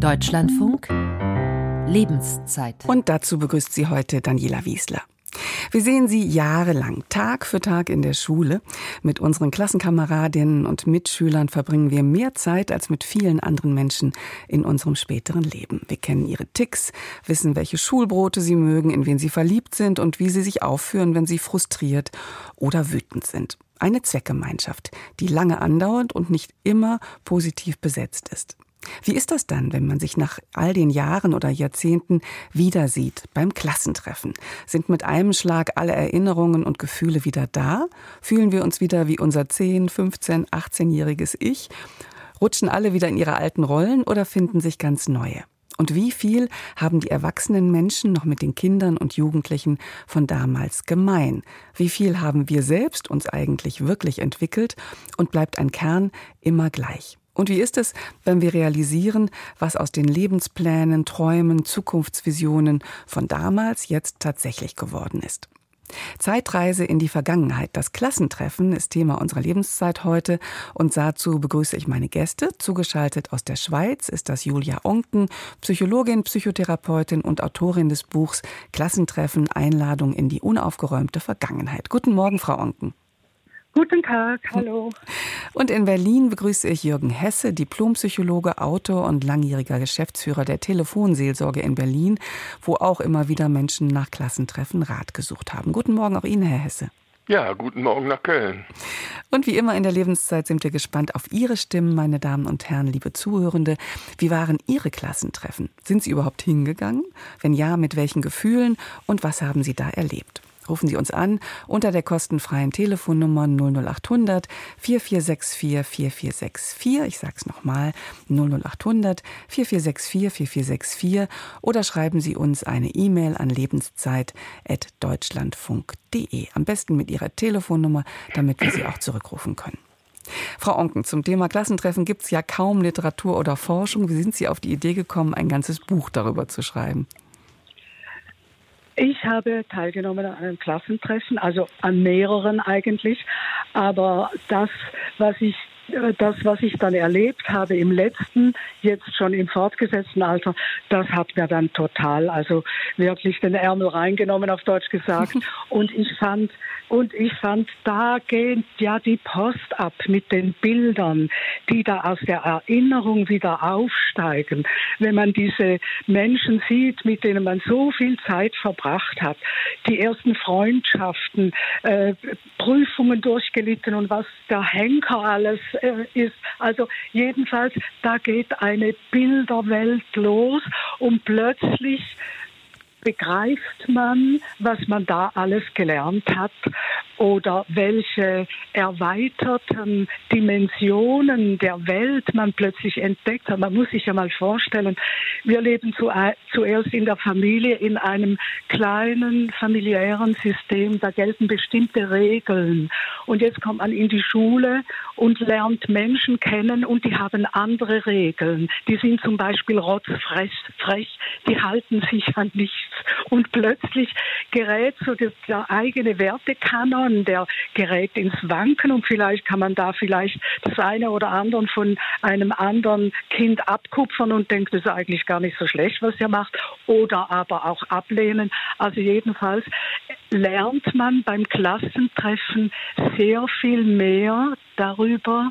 Deutschlandfunk Lebenszeit. Und dazu begrüßt sie heute Daniela Wiesler. Wir sehen sie jahrelang, Tag für Tag in der Schule. Mit unseren Klassenkameradinnen und Mitschülern verbringen wir mehr Zeit als mit vielen anderen Menschen in unserem späteren Leben. Wir kennen ihre Ticks, wissen, welche Schulbrote sie mögen, in wen sie verliebt sind und wie sie sich aufführen, wenn sie frustriert oder wütend sind. Eine Zweckgemeinschaft, die lange andauert und nicht immer positiv besetzt ist. Wie ist das dann, wenn man sich nach all den Jahren oder Jahrzehnten wieder sieht beim Klassentreffen? Sind mit einem Schlag alle Erinnerungen und Gefühle wieder da? Fühlen wir uns wieder wie unser 10, 15, 18-jähriges Ich? Rutschen alle wieder in ihre alten Rollen oder finden sich ganz neue? Und wie viel haben die erwachsenen Menschen noch mit den Kindern und Jugendlichen von damals gemein? Wie viel haben wir selbst uns eigentlich wirklich entwickelt und bleibt ein Kern immer gleich? Und wie ist es, wenn wir realisieren, was aus den Lebensplänen, Träumen, Zukunftsvisionen von damals jetzt tatsächlich geworden ist? Zeitreise in die Vergangenheit. Das Klassentreffen ist Thema unserer Lebenszeit heute und dazu begrüße ich meine Gäste. Zugeschaltet aus der Schweiz ist das Julia Onken, Psychologin, Psychotherapeutin und Autorin des Buchs Klassentreffen Einladung in die unaufgeräumte Vergangenheit. Guten Morgen, Frau Onken. Guten Tag, hallo. Und in Berlin begrüße ich Jürgen Hesse, Diplompsychologe, Autor und langjähriger Geschäftsführer der Telefonseelsorge in Berlin, wo auch immer wieder Menschen nach Klassentreffen Rat gesucht haben. Guten Morgen auch Ihnen, Herr Hesse. Ja, guten Morgen nach Köln. Und wie immer in der Lebenszeit sind wir gespannt auf Ihre Stimmen, meine Damen und Herren, liebe Zuhörende. Wie waren Ihre Klassentreffen? Sind Sie überhaupt hingegangen? Wenn ja, mit welchen Gefühlen? Und was haben Sie da erlebt? Rufen Sie uns an unter der kostenfreien Telefonnummer 00800 4464 4464. Ich sage es nochmal 00800 4464 4464 oder schreiben Sie uns eine E-Mail an lebenszeit.deutschlandfunk.de. Am besten mit Ihrer Telefonnummer, damit wir Sie auch zurückrufen können. Frau Onken, zum Thema Klassentreffen gibt es ja kaum Literatur oder Forschung. Wie sind Sie auf die Idee gekommen, ein ganzes Buch darüber zu schreiben? Ich habe teilgenommen an einem Klassentreffen, also an mehreren eigentlich. Aber das, was ich das, was ich dann erlebt habe im letzten, jetzt schon im fortgesetzten Alter, das hat mir dann total, also wirklich den Ärmel reingenommen, auf Deutsch gesagt. Und ich fand, und ich fand, da geht ja die Post ab mit den Bildern, die da aus der Erinnerung wieder aufsteigen. Wenn man diese Menschen sieht, mit denen man so viel Zeit verbracht hat, die ersten Freundschaften, äh, Prüfungen durchgelitten und was der Henker alles äh, ist. Also jedenfalls, da geht eine Bilderwelt los und plötzlich begreift man, was man da alles gelernt hat oder welche erweiterten Dimensionen der Welt man plötzlich entdeckt hat. Man muss sich ja mal vorstellen, wir leben zu, zuerst in der Familie in einem kleinen familiären System, da gelten bestimmte Regeln. Und jetzt kommt man in die Schule und lernt Menschen kennen und die haben andere Regeln. Die sind zum Beispiel rotzfrech, frech, die halten sich an nichts. Und plötzlich gerät so der, der eigene Wertekanon der gerät ins Wanken und vielleicht kann man da vielleicht das eine oder andere von einem anderen Kind abkupfern und denkt, das ist eigentlich gar nicht so schlecht, was er macht, oder aber auch ablehnen. Also jedenfalls lernt man beim Klassentreffen sehr viel mehr darüber,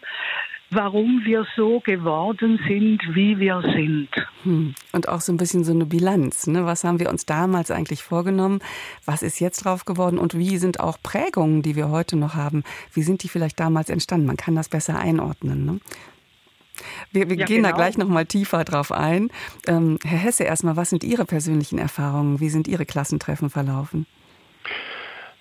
warum wir so geworden sind, wie wir sind. Hm. Und auch so ein bisschen so eine Bilanz. Ne? Was haben wir uns damals eigentlich vorgenommen? Was ist jetzt drauf geworden? Und wie sind auch Prägungen, die wir heute noch haben, wie sind die vielleicht damals entstanden? Man kann das besser einordnen. Ne? Wir, wir ja, gehen genau. da gleich noch mal tiefer drauf ein. Ähm, Herr Hesse, erstmal, was sind Ihre persönlichen Erfahrungen? Wie sind Ihre Klassentreffen verlaufen?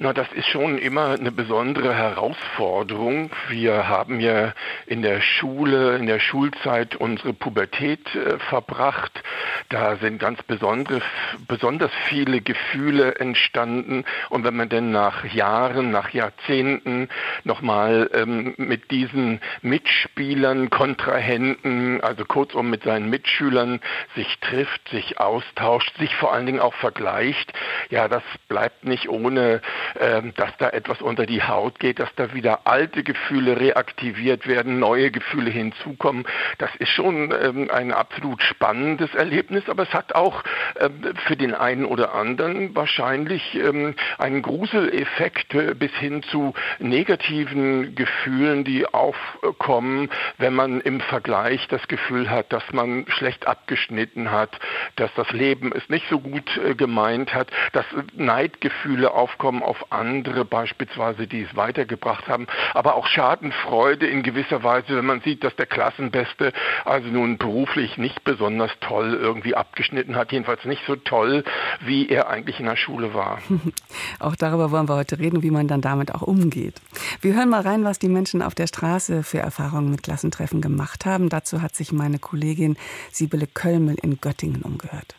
Na, das ist schon immer eine besondere Herausforderung. Wir haben ja in der Schule, in der Schulzeit unsere Pubertät äh, verbracht. Da sind ganz besondere, besonders viele Gefühle entstanden. Und wenn man denn nach Jahren, nach Jahrzehnten nochmal ähm, mit diesen Mitspielern, Kontrahenten, also kurzum mit seinen Mitschülern sich trifft, sich austauscht, sich vor allen Dingen auch vergleicht, ja, das bleibt nicht ohne dass da etwas unter die Haut geht, dass da wieder alte Gefühle reaktiviert werden, neue Gefühle hinzukommen. Das ist schon ähm, ein absolut spannendes Erlebnis, aber es hat auch für den einen oder anderen wahrscheinlich einen Gruseleffekt äh, bis hin zu negativen Gefühlen, die aufkommen, wenn man im Vergleich das Gefühl hat, dass man schlecht abgeschnitten hat, dass das Leben es nicht so gut äh, gemeint hat, dass Neidgefühle aufkommen auf andere beispielsweise, die es weitergebracht haben, aber auch Schadenfreude in gewisser Weise, wenn man sieht, dass der Klassenbeste also nun beruflich nicht besonders toll irgendwie abgeschnitten hat, jedenfalls nicht so toll, wie er eigentlich in der Schule war. Auch darüber wollen wir heute reden, wie man dann damit auch umgeht. Wir hören mal rein, was die Menschen auf der Straße für Erfahrungen mit Klassentreffen gemacht haben. Dazu hat sich meine Kollegin Sibylle Kölmel in Göttingen umgehört.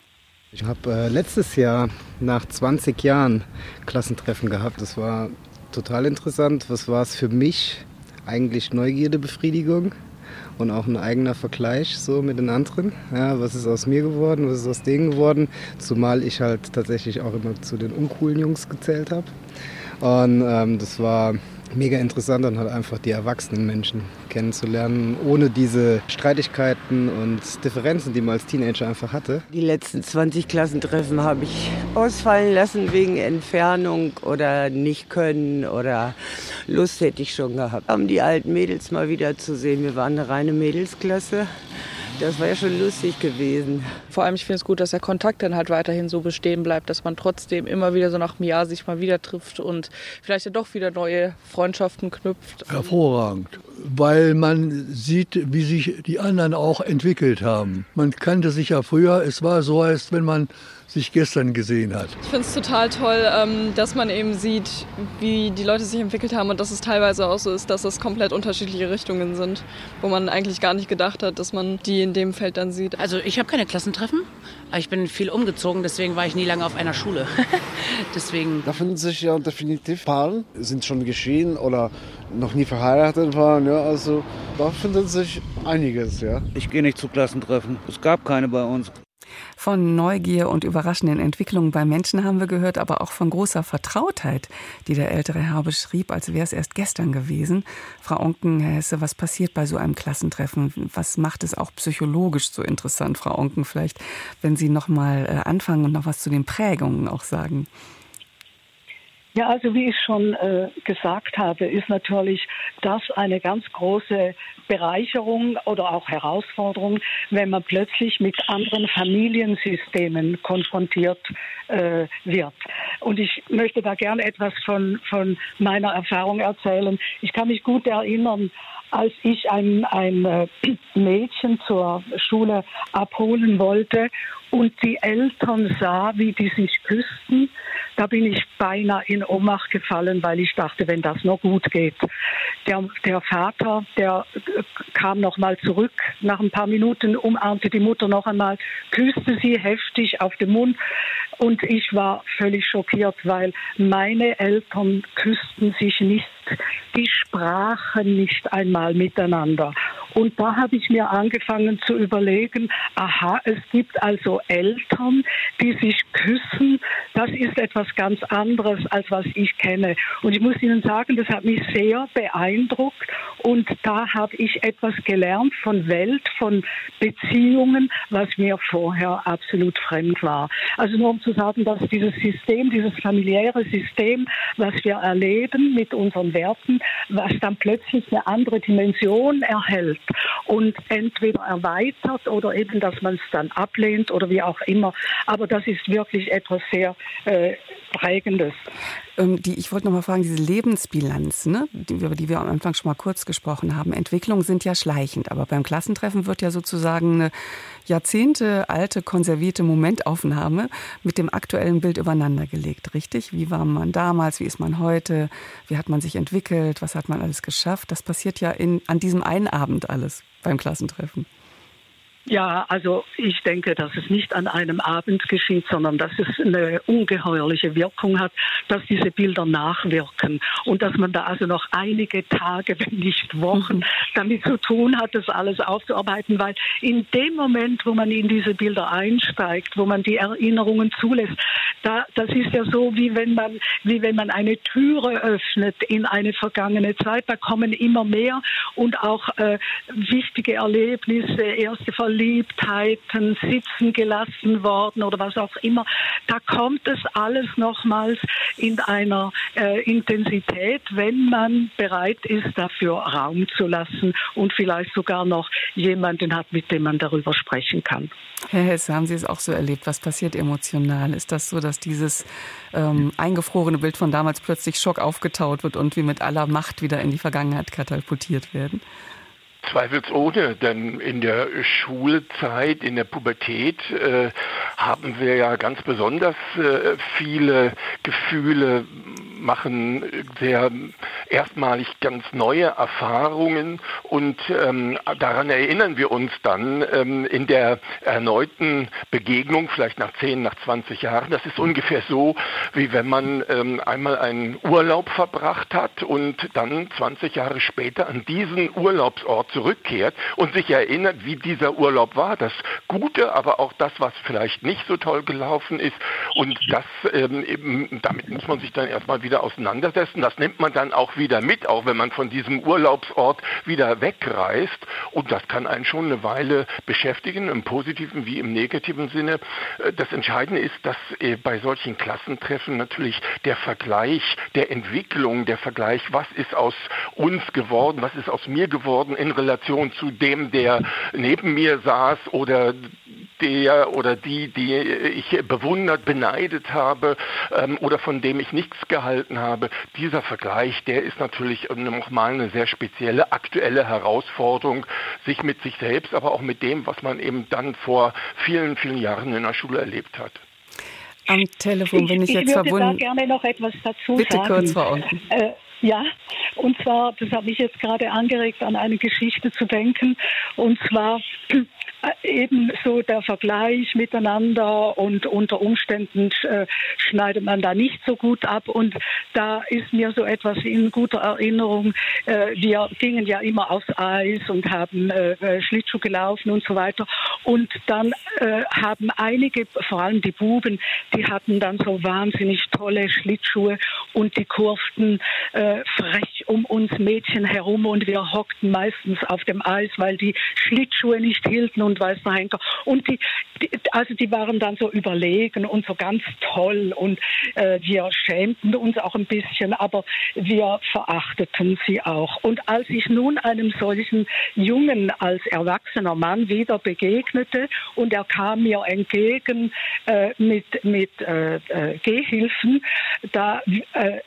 Ich habe äh, letztes Jahr nach 20 Jahren Klassentreffen gehabt. Das war total interessant. Was war es für mich? Eigentlich Neugierdebefriedigung und auch ein eigener Vergleich so mit den anderen. Ja, was ist aus mir geworden, was ist aus denen geworden? Zumal ich halt tatsächlich auch immer zu den uncoolen Jungs gezählt habe. Und ähm, das war mega interessant, dann halt einfach die erwachsenen Menschen kennenzulernen, ohne diese Streitigkeiten und Differenzen, die man als Teenager einfach hatte. Die letzten 20 Klassentreffen habe ich ausfallen lassen wegen Entfernung oder nicht können oder Lust hätte ich schon gehabt. Um die alten Mädels mal wieder zu sehen. Wir waren eine reine Mädelsklasse. Das war ja schon lustig gewesen. Vor allem, ich finde es gut, dass der Kontakt dann halt weiterhin so bestehen bleibt, dass man trotzdem immer wieder so nach einem Jahr sich mal wieder trifft und vielleicht ja doch wieder neue Freundschaften knüpft. Hervorragend, weil man sieht, wie sich die anderen auch entwickelt haben. Man kannte sich ja früher, es war so, als wenn man sich gestern gesehen hat. Ich finde es total toll, ähm, dass man eben sieht, wie die Leute sich entwickelt haben und dass es teilweise auch so ist, dass es komplett unterschiedliche Richtungen sind, wo man eigentlich gar nicht gedacht hat, dass man die in dem Feld dann sieht. Also ich habe keine Klassentreffen, ich bin viel umgezogen, deswegen war ich nie lange auf einer Schule. deswegen. Da finden sich ja definitiv Paare, sind schon geschehen oder noch nie verheiratet waren. Ja, also da findet sich einiges. Ja. Ich gehe nicht zu Klassentreffen. Es gab keine bei uns. Von Neugier und überraschenden Entwicklungen bei Menschen haben wir gehört, aber auch von großer Vertrautheit, die der ältere Herr beschrieb, als wäre es erst gestern gewesen. Frau Onken, Herr Hesse, was passiert bei so einem Klassentreffen? Was macht es auch psychologisch so interessant, Frau Onken? Vielleicht, wenn Sie noch mal äh, anfangen und noch was zu den Prägungen auch sagen. Ja, also wie ich schon äh, gesagt habe, ist natürlich das eine ganz große Bereicherung oder auch Herausforderung, wenn man plötzlich mit anderen Familiensystemen konfrontiert äh, wird. Und ich möchte da gerne etwas von, von meiner Erfahrung erzählen. Ich kann mich gut erinnern, als ich ein, ein äh, Mädchen zur Schule abholen wollte und die Eltern sah, wie die sich küssten, da bin ich beinahe in Ohnmacht gefallen, weil ich dachte, wenn das noch gut geht. Der, der Vater, der kam noch mal zurück nach ein paar Minuten, umarmte die Mutter noch einmal, küsste sie heftig auf den Mund und ich war völlig schockiert, weil meine Eltern küssten sich nicht die sprachen nicht einmal miteinander. Und da habe ich mir angefangen zu überlegen, aha, es gibt also Eltern, die sich küssen. Das ist etwas ganz anderes, als was ich kenne. Und ich muss Ihnen sagen, das hat mich sehr beeindruckt. Und da habe ich etwas gelernt von Welt, von Beziehungen, was mir vorher absolut fremd war. Also nur um zu sagen, dass dieses System, dieses familiäre System, was wir erleben mit unseren Werten, was dann plötzlich eine andere Dimension erhält und entweder erweitert oder eben, dass man es dann ablehnt oder wie auch immer. Aber das ist wirklich etwas sehr äh, Prägendes. Ähm, die, ich wollte noch mal fragen, diese Lebensbilanz, ne, die, über die wir am Anfang schon mal kurz gesprochen haben, Entwicklungen sind ja schleichend, aber beim Klassentreffen wird ja sozusagen eine Jahrzehnte alte, konservierte Momentaufnahme mit dem aktuellen Bild übereinander gelegt, richtig? Wie war man damals, wie ist man heute, wie hat man sich entwickelt, was hat man alles geschafft? Das passiert ja in, an diesem einen Abend alles beim Klassentreffen. Ja, also ich denke, dass es nicht an einem Abend geschieht, sondern dass es eine ungeheuerliche Wirkung hat, dass diese Bilder nachwirken. Und dass man da also noch einige Tage, wenn nicht Wochen, mhm. damit zu tun hat, das alles aufzuarbeiten, weil in dem Moment, wo man in diese Bilder einsteigt, wo man die Erinnerungen zulässt, da, das ist ja so, wie wenn man, wie wenn man eine Türe öffnet in eine vergangene Zeit, da kommen immer mehr und auch äh, wichtige Erlebnisse, erste Verletzungen, Verliebtheiten, sitzen gelassen worden oder was auch immer. Da kommt es alles nochmals in einer äh, Intensität, wenn man bereit ist, dafür Raum zu lassen und vielleicht sogar noch jemanden hat, mit dem man darüber sprechen kann. Herr Hesse, haben Sie es auch so erlebt? Was passiert emotional? Ist das so, dass dieses ähm, eingefrorene Bild von damals plötzlich Schock aufgetaut wird und wir mit aller Macht wieder in die Vergangenheit katapultiert werden? Zweifelsohne, denn in der Schulzeit, in der Pubertät äh, haben wir ja ganz besonders äh, viele Gefühle, machen sehr erstmalig ganz neue Erfahrungen und ähm, daran erinnern wir uns dann ähm, in der erneuten Begegnung, vielleicht nach 10, nach 20 Jahren. Das ist ungefähr so, wie wenn man ähm, einmal einen Urlaub verbracht hat und dann 20 Jahre später an diesen Urlaubsort zurückkehrt und sich erinnert, wie dieser Urlaub war. Das Gute, aber auch das, was vielleicht nicht so toll gelaufen ist. Und das, ähm, damit muss man sich dann erstmal wieder auseinandersetzen. Das nimmt man dann auch wieder mit, auch wenn man von diesem Urlaubsort wieder wegreist. Und das kann einen schon eine Weile beschäftigen, im positiven wie im negativen Sinne. Äh, das Entscheidende ist, dass äh, bei solchen Klassentreffen natürlich der Vergleich der Entwicklung, der Vergleich, was ist aus uns geworden, was ist aus mir geworden in Relation zu dem, der neben mir saß oder der oder die, die ich bewundert, beneidet habe ähm, oder von dem ich nichts gehalten habe. Dieser Vergleich, der ist natürlich nochmal eine sehr spezielle, aktuelle Herausforderung, sich mit sich selbst, aber auch mit dem, was man eben dann vor vielen, vielen Jahren in der Schule erlebt hat. Am Telefon bin ich, ich jetzt verbunden. Ich würde da gerne noch etwas dazu Bitte sagen. kurz, Frau Onken. Äh, ja, und zwar, das hat mich jetzt gerade angeregt, an eine Geschichte zu denken. Und zwar eben so der Vergleich miteinander und unter Umständen äh, schneidet man da nicht so gut ab. Und da ist mir so etwas in guter Erinnerung. Äh, wir gingen ja immer aufs Eis und haben äh, äh Schlittschuh gelaufen und so weiter. Und dann äh, haben einige, vor allem die Buben, die hatten dann so wahnsinnig tolle Schlittschuhe und die kurften frech um uns Mädchen herum und wir hockten meistens auf dem Eis, weil die Schlittschuhe nicht hielten und weiß der Henker. Und die, die, also die waren dann so überlegen und so ganz toll und äh, wir schämten uns auch ein bisschen, aber wir verachteten sie auch. Und als ich nun einem solchen Jungen als erwachsener Mann wieder begegnete und er kam mir entgegen äh, mit, mit äh, äh Gehhilfen, da äh,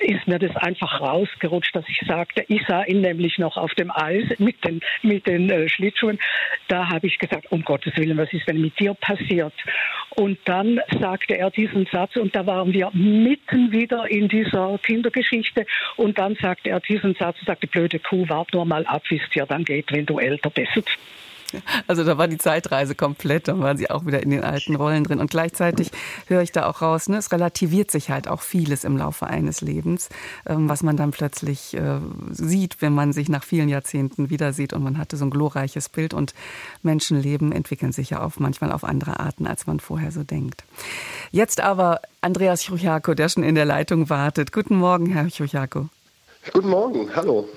ist mir das einfach rausgerutscht, dass ich sagte, ich sah ihn nämlich noch auf dem Eis mit den, mit den äh, Schlittschuhen. Da habe ich gesagt, um Gottes Willen, was ist denn mit dir passiert? Und dann sagte er diesen Satz und da waren wir mitten wieder in dieser Kindergeschichte und dann sagte er diesen Satz, sagte, blöde Kuh, wart nur mal ab, wie es dir dann geht, wenn du älter bist. Also da war die Zeitreise komplett, dann waren sie auch wieder in den alten Rollen drin. Und gleichzeitig höre ich da auch raus, ne, es relativiert sich halt auch vieles im Laufe eines Lebens, ähm, was man dann plötzlich äh, sieht, wenn man sich nach vielen Jahrzehnten wieder sieht und man hatte so ein glorreiches Bild und Menschenleben entwickeln sich ja auf, manchmal auf andere Arten, als man vorher so denkt. Jetzt aber Andreas Chuchako, der schon in der Leitung wartet. Guten Morgen, Herr Chuchako. Guten Morgen, hallo.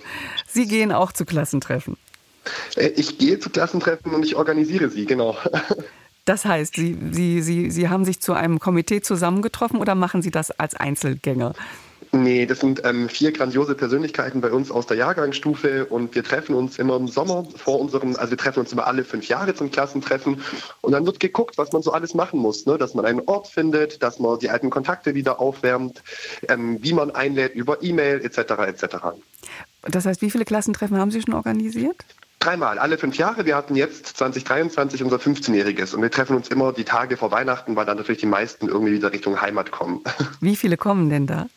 Sie gehen auch zu Klassentreffen. Äh, ich gehe zu Klassentreffen und ich organisiere sie, genau. Das heißt, Sie, Sie, Sie, Sie haben sich zu einem Komitee zusammengetroffen oder machen Sie das als Einzelgänger? Nee, das sind ähm, vier grandiose Persönlichkeiten bei uns aus der Jahrgangsstufe und wir treffen uns immer im Sommer vor unserem, also wir treffen uns immer alle fünf Jahre zum Klassentreffen und dann wird geguckt, was man so alles machen muss, ne? dass man einen Ort findet, dass man die alten Kontakte wieder aufwärmt, ähm, wie man einlädt über E-Mail etc. etc. Das heißt, wie viele Klassentreffen haben Sie schon organisiert? Dreimal, alle fünf Jahre. Wir hatten jetzt 2023 unser 15-jähriges und wir treffen uns immer die Tage vor Weihnachten, weil dann natürlich die meisten irgendwie wieder Richtung Heimat kommen. Wie viele kommen denn da?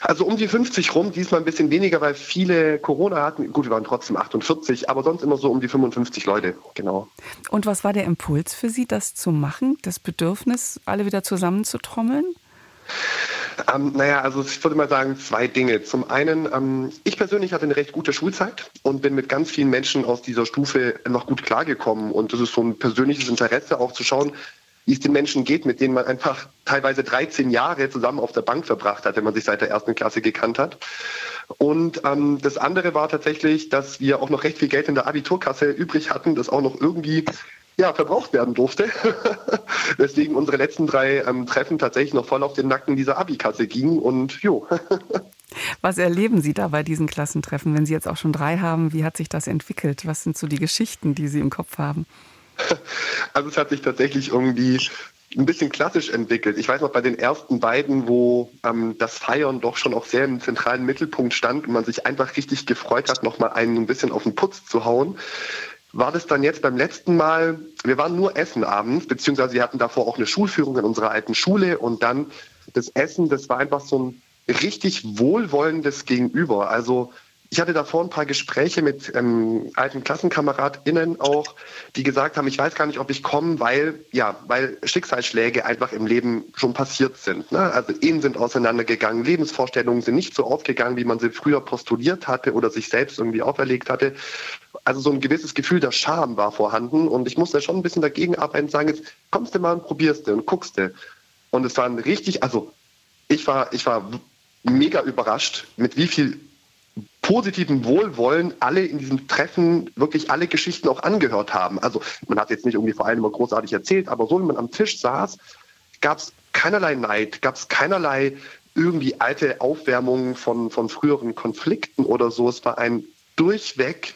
Also um die 50 rum, diesmal ein bisschen weniger, weil viele Corona hatten. Gut, wir waren trotzdem 48, aber sonst immer so um die 55 Leute, genau. Und was war der Impuls für Sie, das zu machen, das Bedürfnis, alle wieder zusammenzutrommeln? Ähm, naja, also ich würde mal sagen, zwei Dinge. Zum einen, ähm, ich persönlich hatte eine recht gute Schulzeit und bin mit ganz vielen Menschen aus dieser Stufe noch gut klargekommen. Und das ist so ein persönliches Interesse, auch zu schauen, wie es den Menschen geht, mit denen man einfach teilweise 13 Jahre zusammen auf der Bank verbracht hat, wenn man sich seit der ersten Klasse gekannt hat. Und ähm, das andere war tatsächlich, dass wir auch noch recht viel Geld in der Abiturkasse übrig hatten, das auch noch irgendwie ja, verbraucht werden durfte. Deswegen unsere letzten drei ähm, Treffen tatsächlich noch voll auf den Nacken dieser Abikasse gingen und jo. Was erleben Sie da bei diesen Klassentreffen, wenn Sie jetzt auch schon drei haben? Wie hat sich das entwickelt? Was sind so die Geschichten, die Sie im Kopf haben? Also es hat sich tatsächlich irgendwie ein bisschen klassisch entwickelt. Ich weiß noch bei den ersten beiden, wo ähm, das Feiern doch schon auch sehr im zentralen Mittelpunkt stand und man sich einfach richtig gefreut hat, nochmal einen ein bisschen auf den Putz zu hauen, war das dann jetzt beim letzten Mal, wir waren nur essen abends, beziehungsweise wir hatten davor auch eine Schulführung in unserer alten Schule und dann das Essen, das war einfach so ein richtig wohlwollendes Gegenüber. Also ich hatte davor ein paar Gespräche mit ähm, alten KlassenkameradInnen auch, die gesagt haben, ich weiß gar nicht, ob ich komme, weil, ja, weil Schicksalsschläge einfach im Leben schon passiert sind. Ne? Also Ehen sind auseinandergegangen, Lebensvorstellungen sind nicht so aufgegangen, wie man sie früher postuliert hatte oder sich selbst irgendwie auferlegt hatte. Also so ein gewisses Gefühl der Scham war vorhanden und ich musste schon ein bisschen dagegen arbeiten und sagen, jetzt kommst du mal und probierst du und guckst du. Und es war ein richtig, also ich war, ich war mega überrascht, mit wie viel positiven Wohlwollen alle in diesem Treffen wirklich alle Geschichten auch angehört haben. Also man hat jetzt nicht irgendwie vor allem immer großartig erzählt, aber so wie man am Tisch saß, gab es keinerlei Neid, gab es keinerlei irgendwie alte Aufwärmungen von, von früheren Konflikten oder so. Es war ein durchweg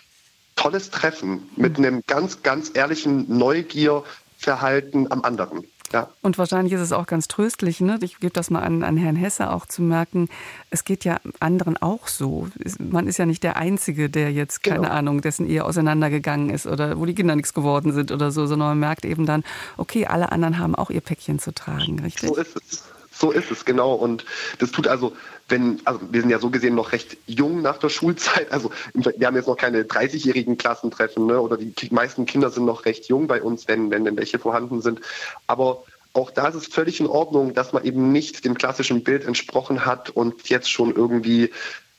tolles Treffen mit mhm. einem ganz, ganz ehrlichen Neugierverhalten am anderen. Ja. Und wahrscheinlich ist es auch ganz tröstlich, ne? ich gebe das mal an, an Herrn Hesse auch zu merken, es geht ja anderen auch so. Man ist ja nicht der Einzige, der jetzt, keine genau. Ahnung, dessen Ehe auseinandergegangen ist oder wo die Kinder nichts geworden sind oder so, sondern man merkt eben dann, okay, alle anderen haben auch ihr Päckchen zu tragen, richtig? So ist es. So ist es, genau. Und das tut also, wenn, also wir sind ja so gesehen noch recht jung nach der Schulzeit. Also wir haben jetzt noch keine 30-jährigen Klassentreffen, ne? oder die meisten Kinder sind noch recht jung bei uns, wenn, wenn denn welche vorhanden sind. Aber auch da ist es völlig in Ordnung, dass man eben nicht dem klassischen Bild entsprochen hat und jetzt schon irgendwie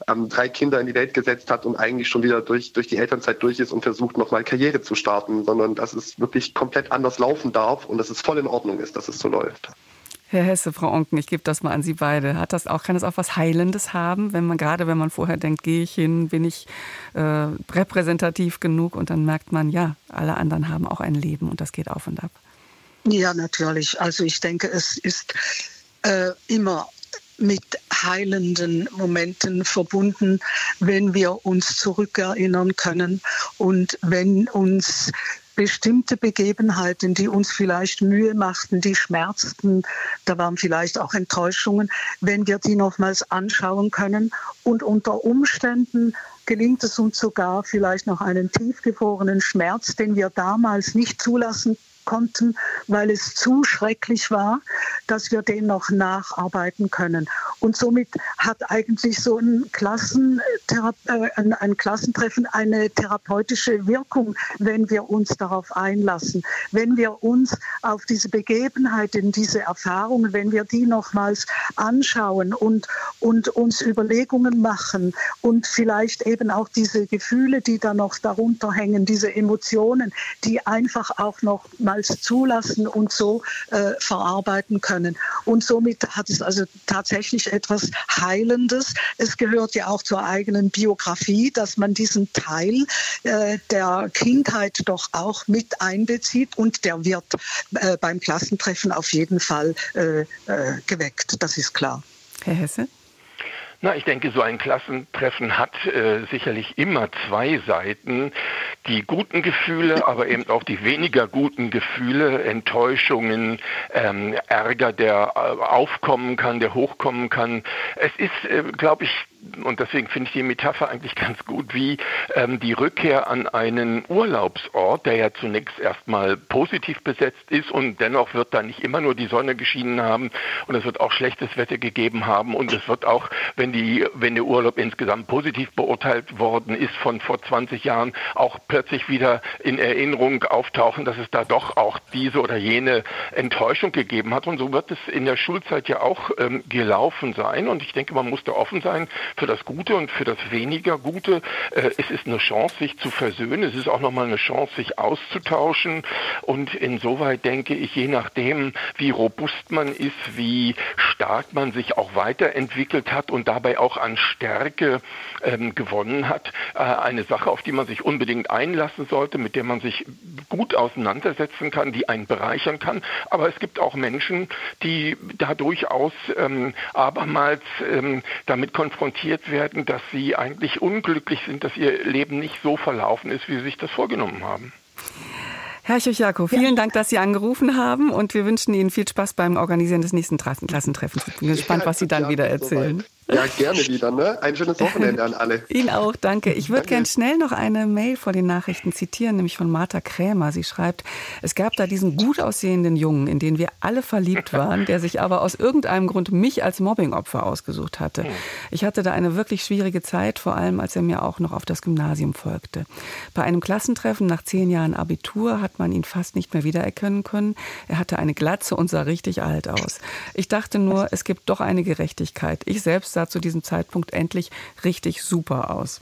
ähm, drei Kinder in die Welt gesetzt hat und eigentlich schon wieder durch, durch die Elternzeit durch ist und versucht, nochmal Karriere zu starten, sondern dass es wirklich komplett anders laufen darf und dass es voll in Ordnung ist, dass es so läuft. Herr Hesse, Frau Onken, ich gebe das mal an Sie beide. Hat das auch, kann das auch was Heilendes haben, wenn man gerade, wenn man vorher denkt, gehe ich hin, bin ich äh, repräsentativ genug und dann merkt man, ja, alle anderen haben auch ein Leben und das geht auf und ab. Ja, natürlich. Also ich denke, es ist äh, immer mit heilenden Momenten verbunden, wenn wir uns zurückerinnern können und wenn uns bestimmte Begebenheiten, die uns vielleicht Mühe machten, die schmerzten, da waren vielleicht auch Enttäuschungen, wenn wir die nochmals anschauen können und unter Umständen gelingt es uns sogar vielleicht noch einen tiefgefrorenen Schmerz, den wir damals nicht zulassen konnten, weil es zu schrecklich war, dass wir den noch nacharbeiten können. Und somit hat eigentlich so ein, Klassenthera äh, ein, Klassentreffen eine therapeutische Wirkung, wenn wir uns darauf einlassen, wenn wir uns auf diese Begebenheiten, diese Erfahrungen, wenn wir die nochmals anschauen und, und uns Überlegungen machen und vielleicht eben auch diese Gefühle, die da noch darunter hängen, diese Emotionen, die einfach auch noch mal niemals zulassen und so äh, verarbeiten können. Und somit hat es also tatsächlich etwas Heilendes. Es gehört ja auch zur eigenen Biografie, dass man diesen Teil äh, der Kindheit doch auch mit einbezieht und der wird äh, beim Klassentreffen auf jeden Fall äh, äh, geweckt. Das ist klar. Herr Hesse? Na, ich denke, so ein Klassentreffen hat äh, sicherlich immer zwei Seiten. Die guten Gefühle, aber eben auch die weniger guten Gefühle, Enttäuschungen, ähm, Ärger, der äh, aufkommen kann, der hochkommen kann. Es ist, äh, glaube ich, und deswegen finde ich die Metapher eigentlich ganz gut, wie ähm, die Rückkehr an einen Urlaubsort, der ja zunächst erstmal positiv besetzt ist und dennoch wird da nicht immer nur die Sonne geschienen haben und es wird auch schlechtes Wetter gegeben haben und es wird auch, wenn die, wenn der Urlaub insgesamt positiv beurteilt worden ist von vor 20 Jahren, auch plötzlich wieder in Erinnerung auftauchen, dass es da doch auch diese oder jene Enttäuschung gegeben hat. Und so wird es in der Schulzeit ja auch ähm, gelaufen sein. Und ich denke, man muss da offen sein für das Gute und für das weniger Gute. Äh, es ist eine Chance, sich zu versöhnen. Es ist auch nochmal eine Chance, sich auszutauschen. Und insoweit denke ich, je nachdem, wie robust man ist, wie stark man sich auch weiterentwickelt hat und dabei auch an Stärke ähm, gewonnen hat, äh, eine Sache, auf die man sich unbedingt einlassen sollte, mit der man sich gut auseinandersetzen kann, die einen bereichern kann. Aber es gibt auch Menschen, die da durchaus ähm, abermals ähm, damit konfrontiert werden, dass sie eigentlich unglücklich sind, dass ihr Leben nicht so verlaufen ist, wie sie sich das vorgenommen haben. Herr Chuchako, vielen ja. Dank, dass Sie angerufen haben und wir wünschen Ihnen viel Spaß beim Organisieren des nächsten Klassentreffens. Ich bin gespannt, was Sie dann wieder erzählen. Ja, gerne wieder. Ne? Ein schönes Wochenende an alle. Ihnen auch, danke. Ich würde gerne schnell noch eine Mail vor den Nachrichten zitieren, nämlich von Martha Krämer. Sie schreibt, es gab da diesen gut aussehenden Jungen, in den wir alle verliebt waren, der sich aber aus irgendeinem Grund mich als Mobbingopfer ausgesucht hatte. Hm. Ich hatte da eine wirklich schwierige Zeit, vor allem als er mir auch noch auf das Gymnasium folgte. Bei einem Klassentreffen nach zehn Jahren Abitur hat man ihn fast nicht mehr wiedererkennen können. Er hatte eine Glatze und sah richtig alt aus. Ich dachte nur, es gibt doch eine Gerechtigkeit. Ich selbst sah zu diesem Zeitpunkt endlich richtig super aus.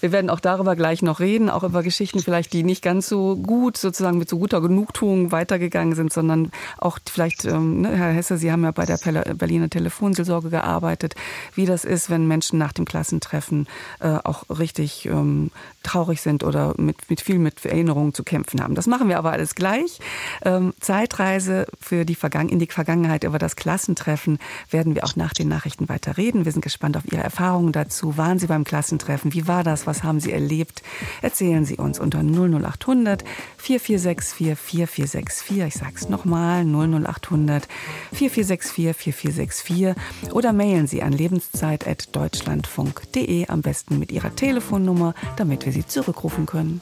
Wir werden auch darüber gleich noch reden, auch über Geschichten vielleicht, die nicht ganz so gut, sozusagen mit so guter Genugtuung weitergegangen sind, sondern auch vielleicht, ähm, ne, Herr Hesse, Sie haben ja bei der Berliner Telefonseelsorge gearbeitet, wie das ist, wenn Menschen nach dem Klassentreffen äh, auch richtig ähm, traurig sind oder mit, mit viel mit Erinnerungen zu kämpfen haben. Das machen wir aber alles gleich. Ähm, Zeitreise für die Vergangen in die Vergangenheit über das Klassentreffen werden wir auch nach den Nachrichten weiter reden. Wir sind gespannt auf Ihre Erfahrungen dazu. Waren Sie beim Klassentreffen? Wie war das? Was haben Sie erlebt? Erzählen Sie uns unter 00800 4464 4464. Ich sage es nochmal, 00800 4464 4464. Oder mailen Sie an lebenszeit.deutschlandfunk.de, am besten mit Ihrer Telefonnummer, damit wir Sie zurückrufen können.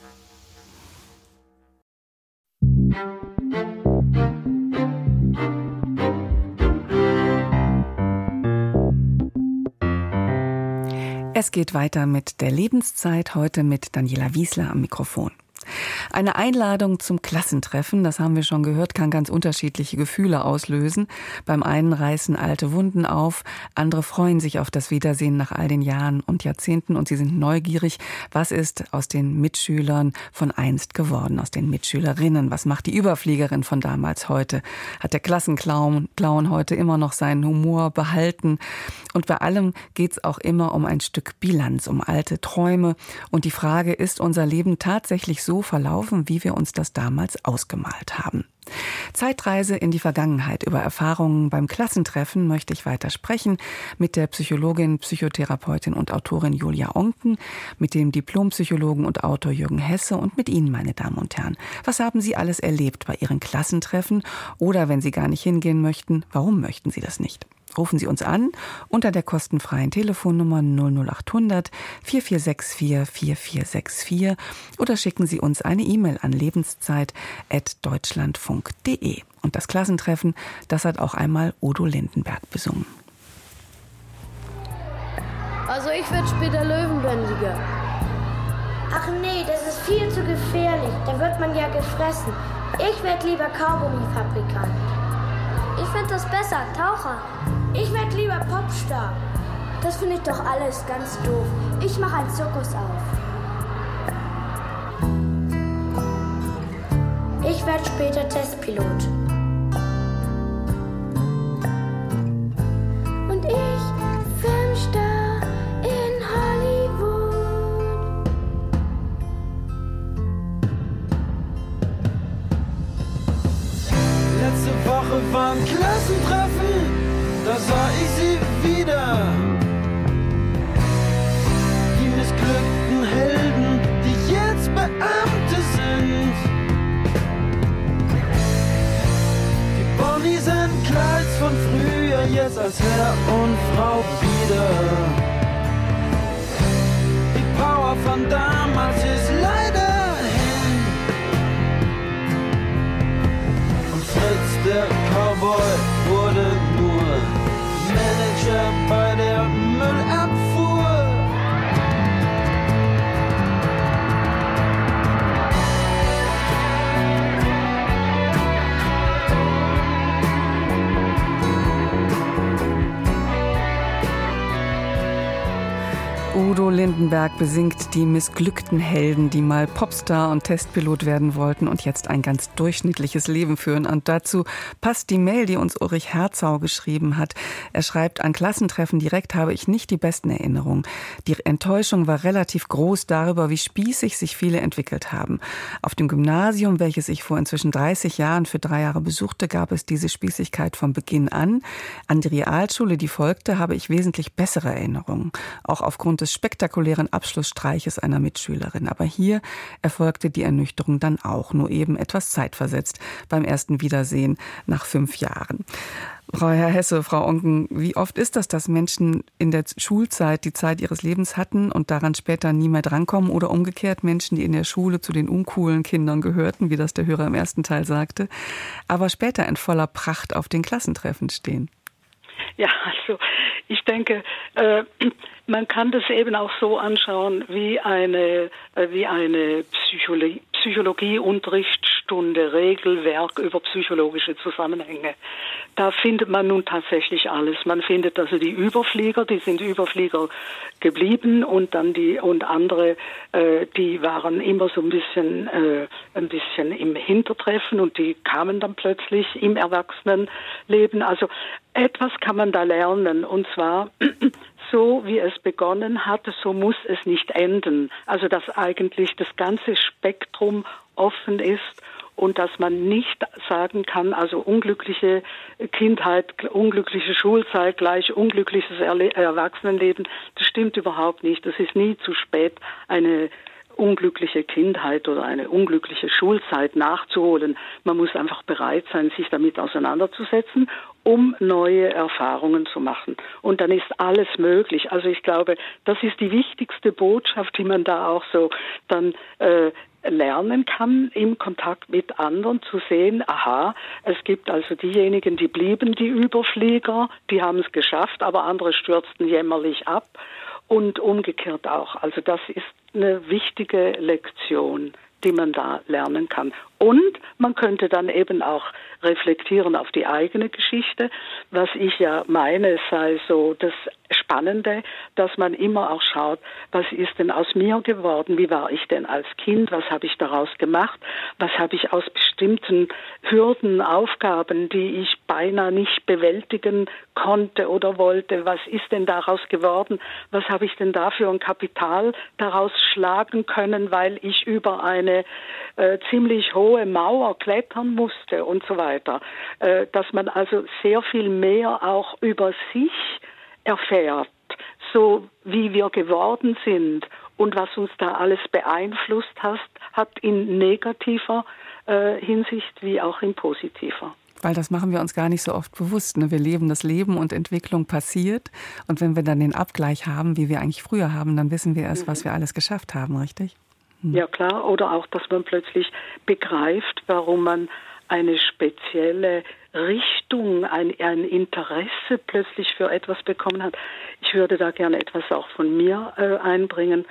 Es geht weiter mit der Lebenszeit, heute mit Daniela Wiesler am Mikrofon. Eine Einladung zum Klassentreffen, das haben wir schon gehört, kann ganz unterschiedliche Gefühle auslösen. Beim einen reißen alte Wunden auf, andere freuen sich auf das Wiedersehen nach all den Jahren und Jahrzehnten und sie sind neugierig, was ist aus den Mitschülern von einst geworden, aus den Mitschülerinnen, was macht die Überfliegerin von damals heute? Hat der Klassenclown Clown heute immer noch seinen Humor behalten? Und bei allem geht es auch immer um ein Stück Bilanz, um alte Träume und die Frage, ist unser Leben tatsächlich so verlaufen, wie wir uns das damals ausgemalt haben. Zeitreise in die Vergangenheit über Erfahrungen beim Klassentreffen möchte ich weiter sprechen mit der Psychologin, Psychotherapeutin und Autorin Julia Onken, mit dem Diplompsychologen und Autor Jürgen Hesse und mit Ihnen, meine Damen und Herren. Was haben Sie alles erlebt bei Ihren Klassentreffen? Oder wenn Sie gar nicht hingehen möchten, warum möchten Sie das nicht? Rufen Sie uns an unter der kostenfreien Telefonnummer 00800 4464 4464 oder schicken Sie uns eine E-Mail an lebenszeit.deutschlandfunk.de. Und das Klassentreffen, das hat auch einmal Udo Lindenberg besungen. Also ich werde später Löwenbändiger. Ach nee, das ist viel zu gefährlich. Da wird man ja gefressen. Ich werde lieber Kaugummifabrikant. Ich finde das besser, Taucher. Ich werde lieber Popstar. Das finde ich doch alles ganz doof. Ich mache einen Zirkus auf. Ich werde später Testpilot. Und ich Filmstar in Hollywood. Letzte Woche war ein Klassentreffen da sah ich sie wieder. Die missglückten Helden, die jetzt Beamte sind. Die Bonnies sind Kleids von früher, jetzt als Herr und Frau wieder. Humor von damals ist leider hin. Und Fritz, der Cowboy, wurde Shepherd, Udo Lindenberg besingt die missglückten Helden, die mal Popstar und Testpilot werden wollten und jetzt ein ganz durchschnittliches Leben führen. Und dazu passt die Mail, die uns Ulrich Herzau geschrieben hat. Er schreibt, an Klassentreffen direkt habe ich nicht die besten Erinnerungen. Die Enttäuschung war relativ groß darüber, wie spießig sich viele entwickelt haben. Auf dem Gymnasium, welches ich vor inzwischen 30 Jahren für drei Jahre besuchte, gab es diese Spießigkeit von Beginn an. An die Realschule, die folgte, habe ich wesentlich bessere Erinnerungen. Auch aufgrund des spektakulären Abschlussstreiches einer Mitschülerin. Aber hier erfolgte die Ernüchterung dann auch, nur eben etwas zeitversetzt beim ersten Wiedersehen nach fünf Jahren. Frau Herr Hesse, Frau Onken, wie oft ist das, dass Menschen in der Schulzeit die Zeit ihres Lebens hatten und daran später nie mehr drankommen oder umgekehrt Menschen, die in der Schule zu den uncoolen Kindern gehörten, wie das der Hörer im ersten Teil sagte, aber später in voller Pracht auf den Klassentreffen stehen? Ja, also ich denke, äh, man kann das eben auch so anschauen wie eine, äh, wie eine Psychologie, Psychologieunterrichtsstunde, Regelwerk über psychologische Zusammenhänge. Da findet man nun tatsächlich alles. Man findet also die Überflieger, die sind Überflieger geblieben und dann die und andere, äh, die waren immer so ein bisschen, äh, ein bisschen im Hintertreffen und die kamen dann plötzlich im Erwachsenenleben. Also etwas kann man da lernen und zwar so wie es begonnen hat, so muss es nicht enden. Also dass eigentlich das ganze Spektrum offen ist und dass man nicht sagen kann, also unglückliche Kindheit, unglückliche Schulzeit gleich unglückliches Erwachsenenleben, das stimmt überhaupt nicht. Es ist nie zu spät, eine unglückliche Kindheit oder eine unglückliche Schulzeit nachzuholen. Man muss einfach bereit sein, sich damit auseinanderzusetzen um neue Erfahrungen zu machen. Und dann ist alles möglich. Also ich glaube, das ist die wichtigste Botschaft, die man da auch so dann äh, lernen kann, im Kontakt mit anderen zu sehen, aha, es gibt also diejenigen, die blieben die Überflieger, die haben es geschafft, aber andere stürzten jämmerlich ab und umgekehrt auch. Also das ist eine wichtige Lektion die man da lernen kann. Und man könnte dann eben auch reflektieren auf die eigene Geschichte, was ich ja meine, sei so das Spannende, dass man immer auch schaut, was ist denn aus mir geworden, wie war ich denn als Kind, was habe ich daraus gemacht, was habe ich aus bestimmten Hürden, Aufgaben, die ich beinahe nicht bewältigen konnte oder wollte, was ist denn daraus geworden, was habe ich denn dafür ein Kapital daraus schlagen können, weil ich über eine äh, ziemlich hohe Mauer klettern musste und so weiter. Äh, dass man also sehr viel mehr auch über sich erfährt, so wie wir geworden sind und was uns da alles beeinflusst hat, hat in negativer äh, Hinsicht wie auch in positiver. Weil das machen wir uns gar nicht so oft bewusst. Ne? Wir leben das Leben und Entwicklung passiert. Und wenn wir dann den Abgleich haben, wie wir eigentlich früher haben, dann wissen wir erst, mhm. was wir alles geschafft haben, richtig? Mhm. Ja klar, oder auch, dass man plötzlich begreift, warum man eine spezielle Richtung, ein, ein Interesse plötzlich für etwas bekommen hat. Ich würde da gerne etwas auch von mir äh, einbringen.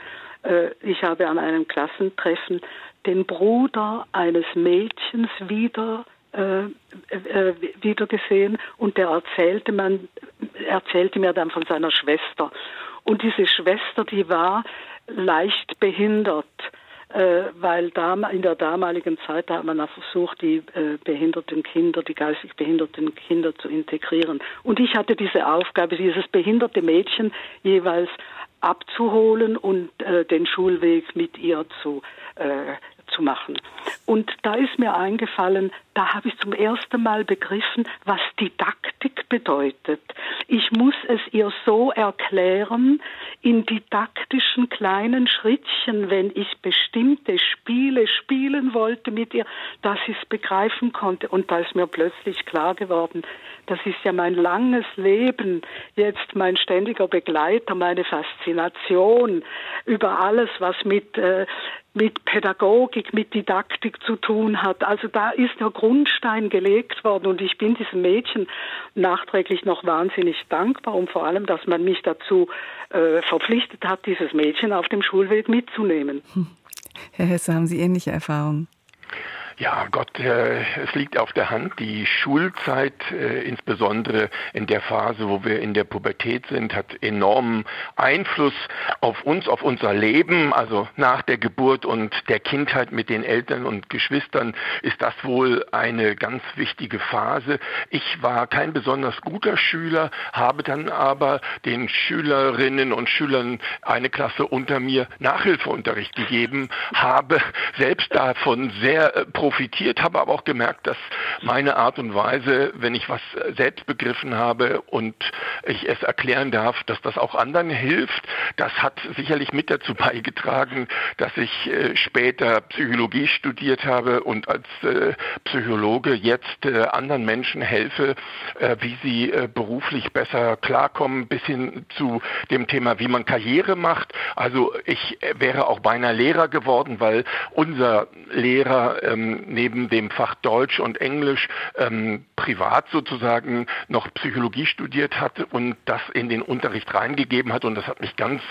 Äh, ich habe an einem Klassentreffen den Bruder eines Mädchens wieder äh, äh, wieder gesehen und der erzählte man erzählte mir dann von seiner Schwester und diese Schwester die war leicht behindert weil in der damaligen Zeit hat man versucht, die äh, behinderten Kinder, die geistig behinderten Kinder zu integrieren. Und ich hatte diese Aufgabe, dieses behinderte Mädchen jeweils abzuholen und äh, den Schulweg mit ihr zu, zu machen. Und da ist mir eingefallen, da habe ich zum ersten Mal begriffen, was Didaktik bedeutet. Ich muss es ihr so erklären, in didaktischen kleinen Schrittchen, wenn ich bestimmte Spiele spielen wollte mit ihr, dass ich es begreifen konnte. Und da ist mir plötzlich klar geworden, das ist ja mein langes Leben, jetzt mein ständiger Begleiter, meine Faszination über alles, was mit äh, mit Pädagogik, mit Didaktik zu tun hat. Also da ist der Grundstein gelegt worden und ich bin diesem Mädchen nachträglich noch wahnsinnig dankbar und vor allem, dass man mich dazu äh, verpflichtet hat, dieses Mädchen auf dem Schulweg mitzunehmen. Hm. Herr Hesse, haben Sie ähnliche Erfahrungen? Ja, Gott, äh, es liegt auf der Hand. Die Schulzeit, äh, insbesondere in der Phase, wo wir in der Pubertät sind, hat enormen Einfluss auf uns, auf unser Leben. Also nach der Geburt und der Kindheit mit den Eltern und Geschwistern ist das wohl eine ganz wichtige Phase. Ich war kein besonders guter Schüler, habe dann aber den Schülerinnen und Schülern eine Klasse unter mir Nachhilfeunterricht gegeben, habe selbst davon sehr äh, profitiert, habe aber auch gemerkt, dass meine Art und Weise, wenn ich was selbst begriffen habe und ich es erklären darf, dass das auch anderen hilft. Das hat sicherlich mit dazu beigetragen, dass ich äh, später Psychologie studiert habe und als äh, Psychologe jetzt äh, anderen Menschen helfe, wie sie beruflich besser klarkommen, bis hin zu dem Thema, wie man Karriere macht. Also ich wäre auch beinahe Lehrer geworden, weil unser Lehrer ähm, neben dem Fach Deutsch und Englisch ähm, privat sozusagen noch Psychologie studiert hatte und das in den Unterricht reingegeben hat und das hat mich ganz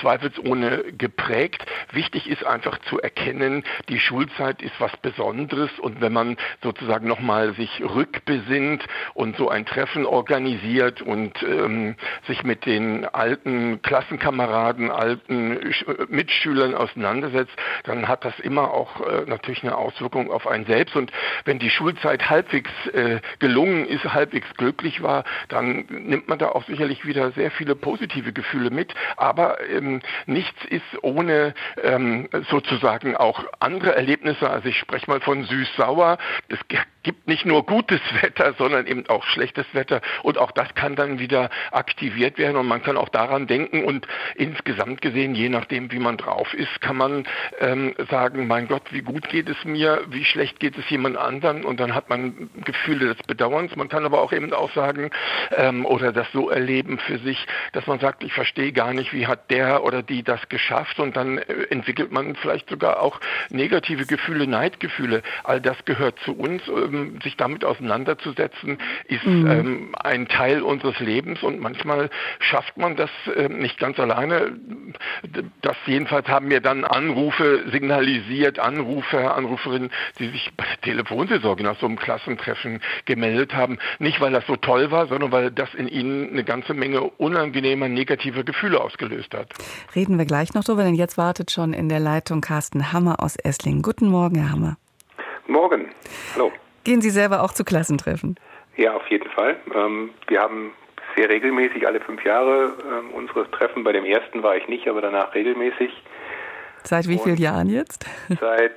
zweifelsohne geprägt. Wichtig ist einfach zu erkennen, die Schulzeit ist was Besonderes und wenn man sozusagen nochmal sich rückbesinnt und so ein Treffen organisiert und ähm, sich mit den alten Klassenkameraden, alten Mitschülern auseinandersetzt, dann hat das immer auch äh, natürlich eine Auswirkung auf einen selbst. Und wenn die Schulzeit halbwegs äh, gelungen ist, halbwegs glücklich war, dann nimmt man da auch sicherlich wieder sehr viele positive Gefühle mit. Aber ähm, nichts ist ohne ähm, sozusagen auch andere Erlebnisse. Also ich spreche mal von süß-sauer. Es gibt nicht nur gutes Wetter, sondern eben auch schlechtes Wetter. Und auch das kann dann wieder aktiviert werden und man kann auch daran denken. Und insgesamt gesehen, je nachdem, wie man drauf ist, kann man ähm, sagen, mein Gott, wie gut geht es mir, wie schlecht geht es jemand anderen. Und dann hat man Gefühle des Bedauerns. Man kann aber auch eben auch sagen ähm, oder das so erleben für sich, dass man sagt, ich verstehe gar nicht, wie hat der oder die das geschafft. Und dann äh, entwickelt man vielleicht sogar auch negative Gefühle, Neidgefühle. All das gehört zu uns. Ähm, ähm, sich damit auseinanderzusetzen, ist mhm. ähm, ein Teil unseres Lebens und manchmal schafft man das äh, nicht ganz alleine. Das jedenfalls haben mir dann Anrufe signalisiert, Anrufer, Anruferinnen, die sich bei der Telefonseelsorge nach so einem Klassentreffen gemeldet haben. Nicht, weil das so toll war, sondern weil das in ihnen eine ganze Menge unangenehmer, negativer Gefühle ausgelöst hat. Reden wir gleich noch drüber, denn jetzt wartet schon in der Leitung Carsten Hammer aus Esslingen. Guten Morgen, Herr Hammer. Morgen. Hallo. Gehen Sie selber auch zu Klassentreffen? Ja, auf jeden Fall. Ähm, wir haben sehr regelmäßig alle fünf Jahre ähm, unsere Treffen. Bei dem ersten war ich nicht, aber danach regelmäßig. Seit wie vielen Jahren jetzt? Seit,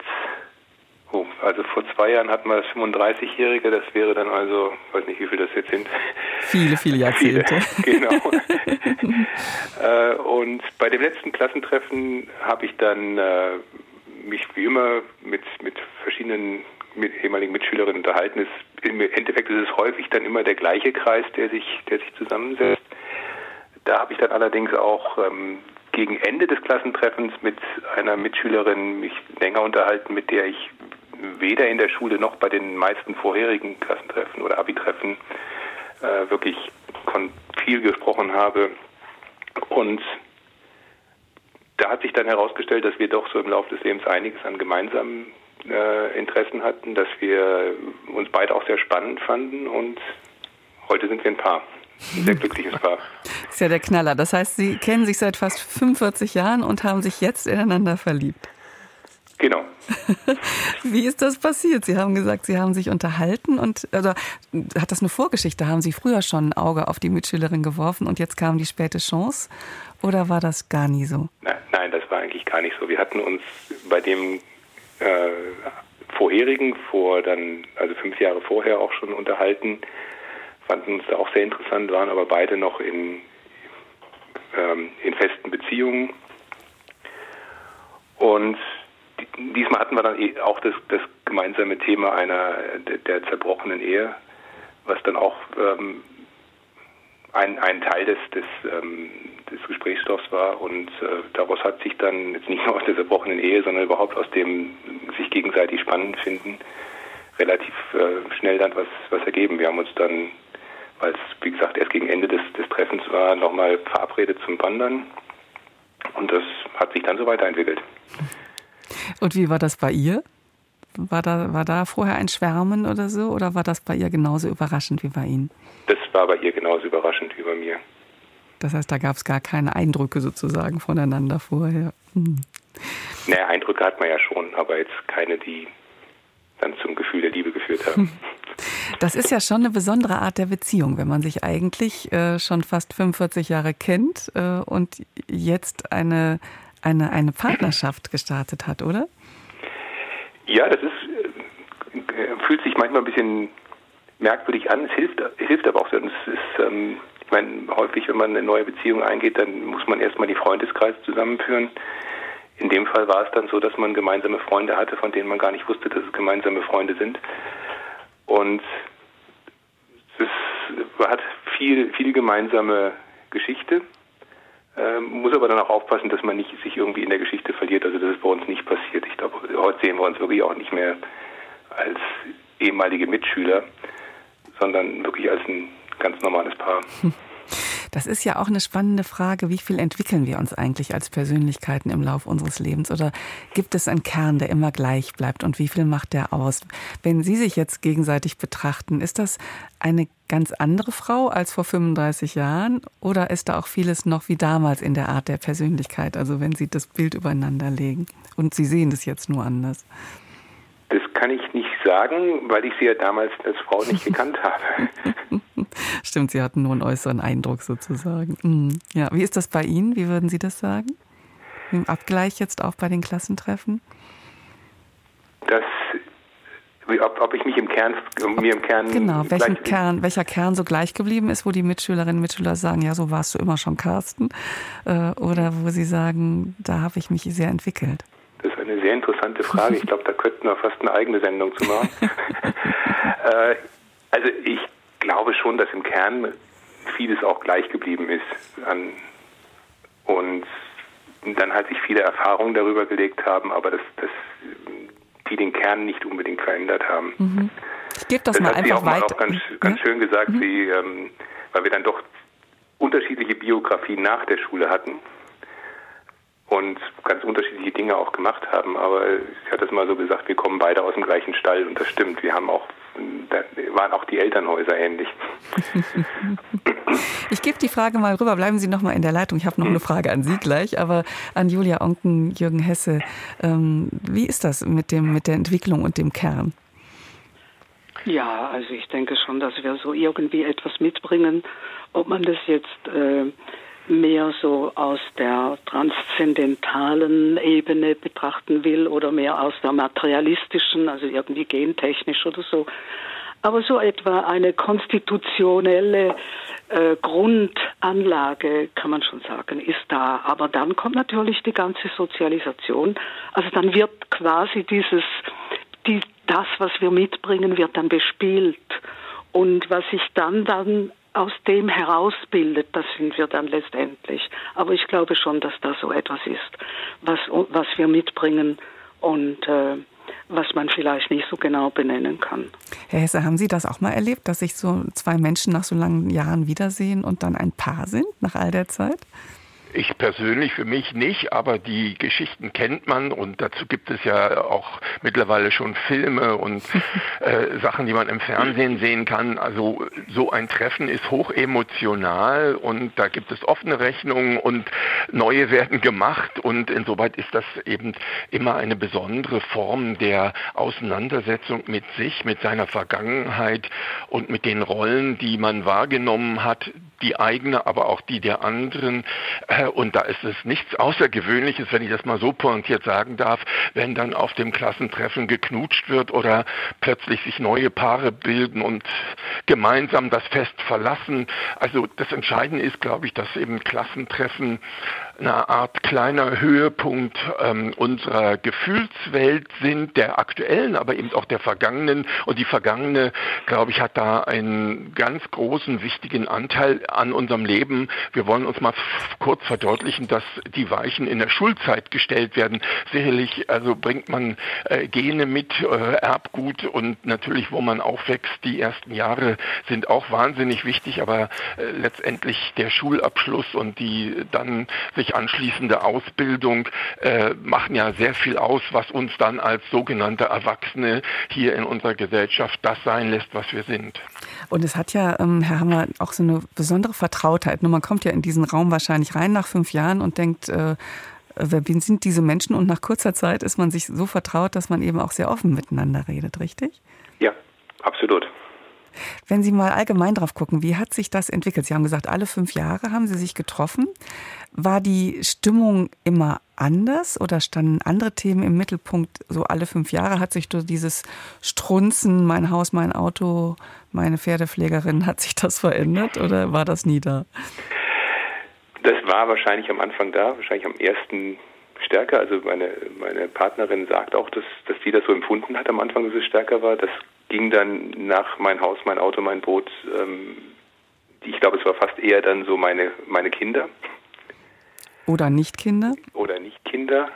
oh, also vor zwei Jahren hatten wir das 35-Jährige, das wäre dann also, weiß nicht, wie viel das jetzt sind. Viele, viele Jahrzehnte. Viele, genau. äh, und bei dem letzten Klassentreffen habe ich dann äh, mich wie immer mit, mit verschiedenen mit ehemaligen Mitschülerinnen unterhalten ist, im Endeffekt ist es häufig dann immer der gleiche Kreis, der sich, der sich zusammensetzt. Da habe ich dann allerdings auch ähm, gegen Ende des Klassentreffens mit einer Mitschülerin mich länger unterhalten, mit der ich weder in der Schule noch bei den meisten vorherigen Klassentreffen oder Abi-Treffen äh, wirklich viel gesprochen habe. Und da hat sich dann herausgestellt, dass wir doch so im Laufe des Lebens einiges an gemeinsamen äh, Interessen hatten, dass wir uns beide auch sehr spannend fanden und heute sind wir ein Paar. Ein sehr glückliches Paar. Das ist ja der Knaller. Das heißt, Sie kennen sich seit fast 45 Jahren und haben sich jetzt ineinander verliebt. Genau. Wie ist das passiert? Sie haben gesagt, Sie haben sich unterhalten und also, hat das eine Vorgeschichte? Haben Sie früher schon ein Auge auf die Mitschülerin geworfen und jetzt kam die späte Chance? Oder war das gar nie so? Nein, nein, das war eigentlich gar nicht so. Wir hatten uns bei dem äh, vorherigen, vor dann, also fünf Jahre vorher auch schon unterhalten, fanden uns da auch sehr interessant, waren aber beide noch in, ähm, in festen Beziehungen. Und diesmal hatten wir dann eh auch das, das gemeinsame Thema einer der, zerbrochenen Ehe, was dann auch ähm, ein, ein Teil des, des, ähm, des Gesprächsstoffs war. Und äh, daraus hat sich dann jetzt nicht nur aus der zerbrochenen Ehe, sondern überhaupt aus dem sich gegenseitig spannend finden, relativ äh, schnell dann was, was ergeben. Wir haben uns dann, weil es, wie gesagt, erst gegen Ende des, des Treffens war, nochmal verabredet zum Wandern. Und das hat sich dann so weiterentwickelt. Und wie war das bei ihr? War da, war da vorher ein Schwärmen oder so? Oder war das bei ihr genauso überraschend wie bei Ihnen? Das war bei ihr genauso überraschend wie bei mir. Das heißt, da gab es gar keine Eindrücke sozusagen voneinander vorher. Hm. Naja, Eindrücke hat man ja schon, aber jetzt keine, die dann zum Gefühl der Liebe geführt haben. Das ist ja schon eine besondere Art der Beziehung, wenn man sich eigentlich äh, schon fast 45 Jahre kennt äh, und jetzt eine, eine, eine Partnerschaft gestartet hat, oder? Ja, das ist, äh, fühlt sich manchmal ein bisschen merkwürdig an. Es hilft, hilft aber auch. Es ist, ähm, ich meine, häufig, wenn man eine neue Beziehung eingeht, dann muss man erstmal die Freundeskreise zusammenführen. In dem Fall war es dann so, dass man gemeinsame Freunde hatte, von denen man gar nicht wusste, dass es gemeinsame Freunde sind. Und es hat viel, viel gemeinsame Geschichte. Ähm, muss aber dann auch aufpassen, dass man nicht sich irgendwie in der Geschichte verliert. Also das ist bei uns nicht passiert. Ich glaube, heute sehen wir uns wirklich auch nicht mehr als ehemalige Mitschüler, sondern wirklich als ein ganz normales Paar. Das ist ja auch eine spannende Frage. Wie viel entwickeln wir uns eigentlich als Persönlichkeiten im Lauf unseres Lebens? Oder gibt es einen Kern, der immer gleich bleibt? Und wie viel macht der aus? Wenn Sie sich jetzt gegenseitig betrachten, ist das eine ganz andere Frau als vor 35 Jahren? Oder ist da auch vieles noch wie damals in der Art der Persönlichkeit? Also wenn Sie das Bild übereinander legen und Sie sehen das jetzt nur anders. Das kann ich nicht sagen, weil ich sie ja damals als Frau nicht gekannt habe. Stimmt, Sie hatten nur einen äußeren Eindruck sozusagen. Mhm. Ja, wie ist das bei Ihnen? Wie würden Sie das sagen? Im Abgleich jetzt auch bei den Klassentreffen? Das, ob, ob ich mich im Kern, mir im Kern. Genau, welchen Kern, welcher Kern so gleich geblieben ist, wo die Mitschülerinnen und Mitschüler sagen, ja, so warst du immer schon, Carsten. Äh, oder wo sie sagen, da habe ich mich sehr entwickelt. Das ist eine sehr interessante Frage. Ich glaube, da könnten wir fast eine eigene Sendung zu machen. äh, also ich glaube schon, dass im Kern vieles auch gleich geblieben ist. Und dann halt sich viele Erfahrungen darüber gelegt haben, aber dass, dass die den Kern nicht unbedingt verändert haben. Mhm. Ich gebe das, das mal hat einfach sie auch weiter. Mal auch ganz, ganz ja? schön gesagt, Mhm. sie, ähm, weil wir dann doch unterschiedliche Biografien nach der Schule hatten und ganz unterschiedliche Dinge auch gemacht haben. Aber sie hat das mal so gesagt, wir kommen beide aus dem gleichen Stall und das stimmt. Wir haben auch, da waren auch die Elternhäuser ähnlich. Ich gebe die Frage mal rüber. Bleiben Sie noch mal in der Leitung. Ich habe noch eine Frage an Sie gleich, aber an Julia Onken, Jürgen Hesse. Ähm, wie ist das mit, dem, mit der Entwicklung und dem Kern? Ja, also ich denke schon, dass wir so irgendwie etwas mitbringen. Ob man das jetzt äh, mehr so aus der transzendentalen Ebene betrachten will oder mehr aus der materialistischen, also irgendwie gentechnisch oder so. Aber so etwa eine konstitutionelle äh, Grundanlage, kann man schon sagen, ist da. Aber dann kommt natürlich die ganze Sozialisation. Also dann wird quasi dieses, die, das, was wir mitbringen, wird dann bespielt. Und was sich dann dann aus dem herausbildet, das sind wir dann letztendlich. Aber ich glaube schon, dass da so etwas ist, was, was wir mitbringen und äh, was man vielleicht nicht so genau benennen kann. Herr Hesse, haben Sie das auch mal erlebt, dass sich so zwei Menschen nach so langen Jahren wiedersehen und dann ein Paar sind nach all der Zeit? Ich persönlich für mich nicht, aber die Geschichten kennt man und dazu gibt es ja auch mittlerweile schon Filme und äh, Sachen, die man im Fernsehen sehen kann. Also so ein Treffen ist hoch emotional und da gibt es offene Rechnungen und neue werden gemacht und insoweit ist das eben immer eine besondere Form der Auseinandersetzung mit sich, mit seiner Vergangenheit und mit den Rollen, die man wahrgenommen hat, die eigene, aber auch die der anderen. Äh, und da ist es nichts Außergewöhnliches, wenn ich das mal so pointiert sagen darf, wenn dann auf dem Klassentreffen geknutscht wird oder plötzlich sich neue Paare bilden und gemeinsam das Fest verlassen. Also das Entscheidende ist, glaube ich, dass eben Klassentreffen eine Art kleiner Höhepunkt ähm, unserer Gefühlswelt sind, der aktuellen, aber eben auch der vergangenen. Und die vergangene, glaube ich, hat da einen ganz großen, wichtigen Anteil an unserem Leben. Wir wollen uns mal kurz verdeutlichen, dass die Weichen in der Schulzeit gestellt werden. Sicherlich, also bringt man äh, Gene mit, äh, Erbgut und natürlich, wo man aufwächst, die ersten Jahre sind auch wahnsinnig wichtig, aber äh, letztendlich der Schulabschluss und die dann sich sich anschließende Ausbildung äh, machen ja sehr viel aus, was uns dann als sogenannte Erwachsene hier in unserer Gesellschaft das sein lässt, was wir sind. Und es hat ja, ähm, Herr Hammer, auch so eine besondere Vertrautheit. Nur man kommt ja in diesen Raum wahrscheinlich rein nach fünf Jahren und denkt, äh, wer sind diese Menschen? Und nach kurzer Zeit ist man sich so vertraut, dass man eben auch sehr offen miteinander redet, richtig? Ja, absolut. Wenn Sie mal allgemein drauf gucken, wie hat sich das entwickelt? Sie haben gesagt, alle fünf Jahre haben Sie sich getroffen. War die Stimmung immer anders oder standen andere Themen im Mittelpunkt? So alle fünf Jahre hat sich durch dieses Strunzen, mein Haus, mein Auto, meine Pferdepflegerin, hat sich das verändert oder war das nie da? Das war wahrscheinlich am Anfang da, wahrscheinlich am ersten stärker. Also meine, meine Partnerin sagt auch, dass, dass sie das so empfunden hat am Anfang, dass es stärker war. Das ging dann nach mein Haus, mein Auto, mein Boot. Ähm, ich glaube, es war fast eher dann so meine, meine Kinder. Oder Nicht-Kinder? Oder Nicht-Kinder.